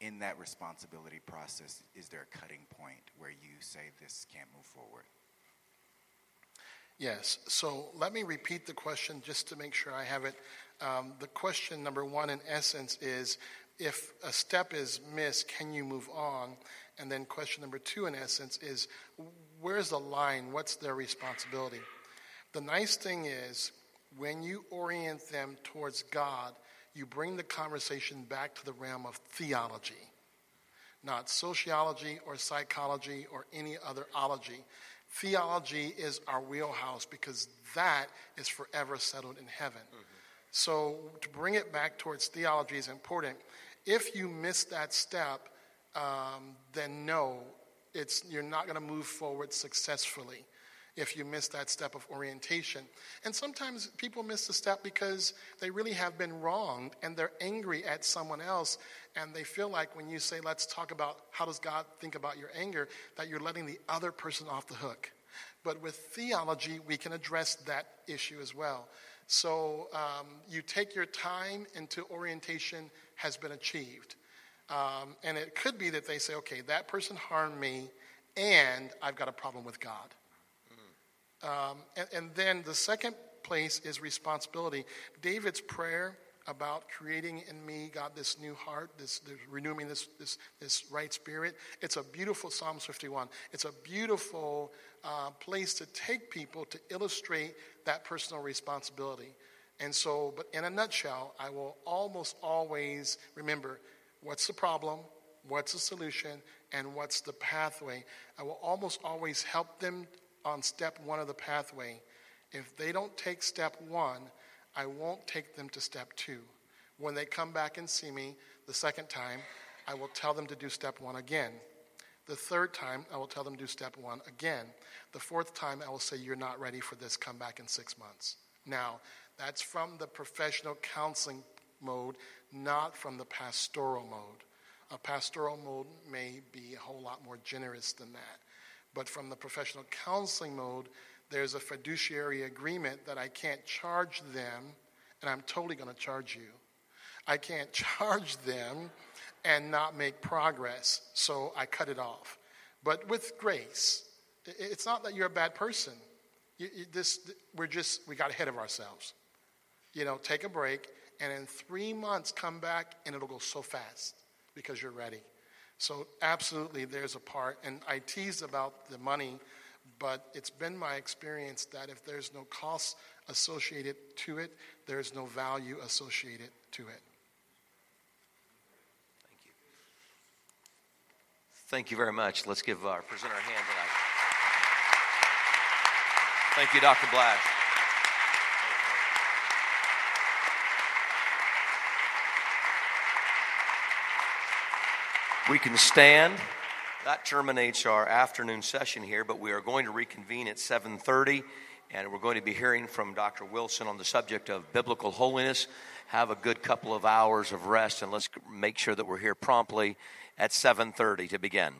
in that responsibility process is there a cutting point where you say this can't move forward Yes. So let me repeat the question just to make sure I have it. Um, the question number one, in essence, is if a step is missed, can you move on? And then question number two, in essence, is where's the line? What's their responsibility? The nice thing is when you orient them towards God, you bring the conversation back to the realm of theology, not sociology or psychology or any other ology. Theology is our wheelhouse because that is forever settled in heaven. Mm-hmm. So to bring it back towards theology is important. If you miss that step, um, then no, it's, you're not going to move forward successfully if you miss that step of orientation. And sometimes people miss the step because they really have been wronged and they're angry at someone else. And they feel like when you say, let's talk about how does God think about your anger, that you're letting the other person off the hook. But with theology, we can address that issue as well. So um, you take your time until orientation has been achieved. Um, and it could be that they say, okay, that person harmed me, and I've got a problem with God. Um, and, and then the second place is responsibility. David's prayer about creating in me, God, this new heart, this, this, renewing this, this, this right spirit. It's a beautiful Psalm 51. It's a beautiful uh, place to take people to illustrate that personal responsibility. And so, but in a nutshell, I will almost always remember what's the problem, what's the solution, and what's the pathway. I will almost always help them on step one of the pathway. If they don't take step one, I won't take them to step two. When they come back and see me the second time, I will tell them to do step one again. The third time, I will tell them to do step one again. The fourth time, I will say, You're not ready for this, come back in six months. Now, that's from the professional counseling mode, not from the pastoral mode. A pastoral mode may be a whole lot more generous than that. But from the professional counseling mode, there's a fiduciary agreement that I can't charge them, and I'm totally going to charge you. I can't [laughs] charge them and not make progress, so I cut it off. But with grace, it's not that you're a bad person. You, you, this, we're just, we got ahead of ourselves. You know, take a break, and in three months, come back, and it'll go so fast because you're ready. So, absolutely, there's a part. And I tease about the money, but it's been my experience that if there's no cost associated to it, there's no value associated to it. Thank you. Thank you very much. Let's give uh, our presenter a hand tonight. Thank you, Dr. Blash. We can stand. That terminates our afternoon session here, but we are going to reconvene at 7:30 and we're going to be hearing from Dr. Wilson on the subject of biblical holiness. Have a good couple of hours of rest and let's make sure that we're here promptly at 7:30 to begin.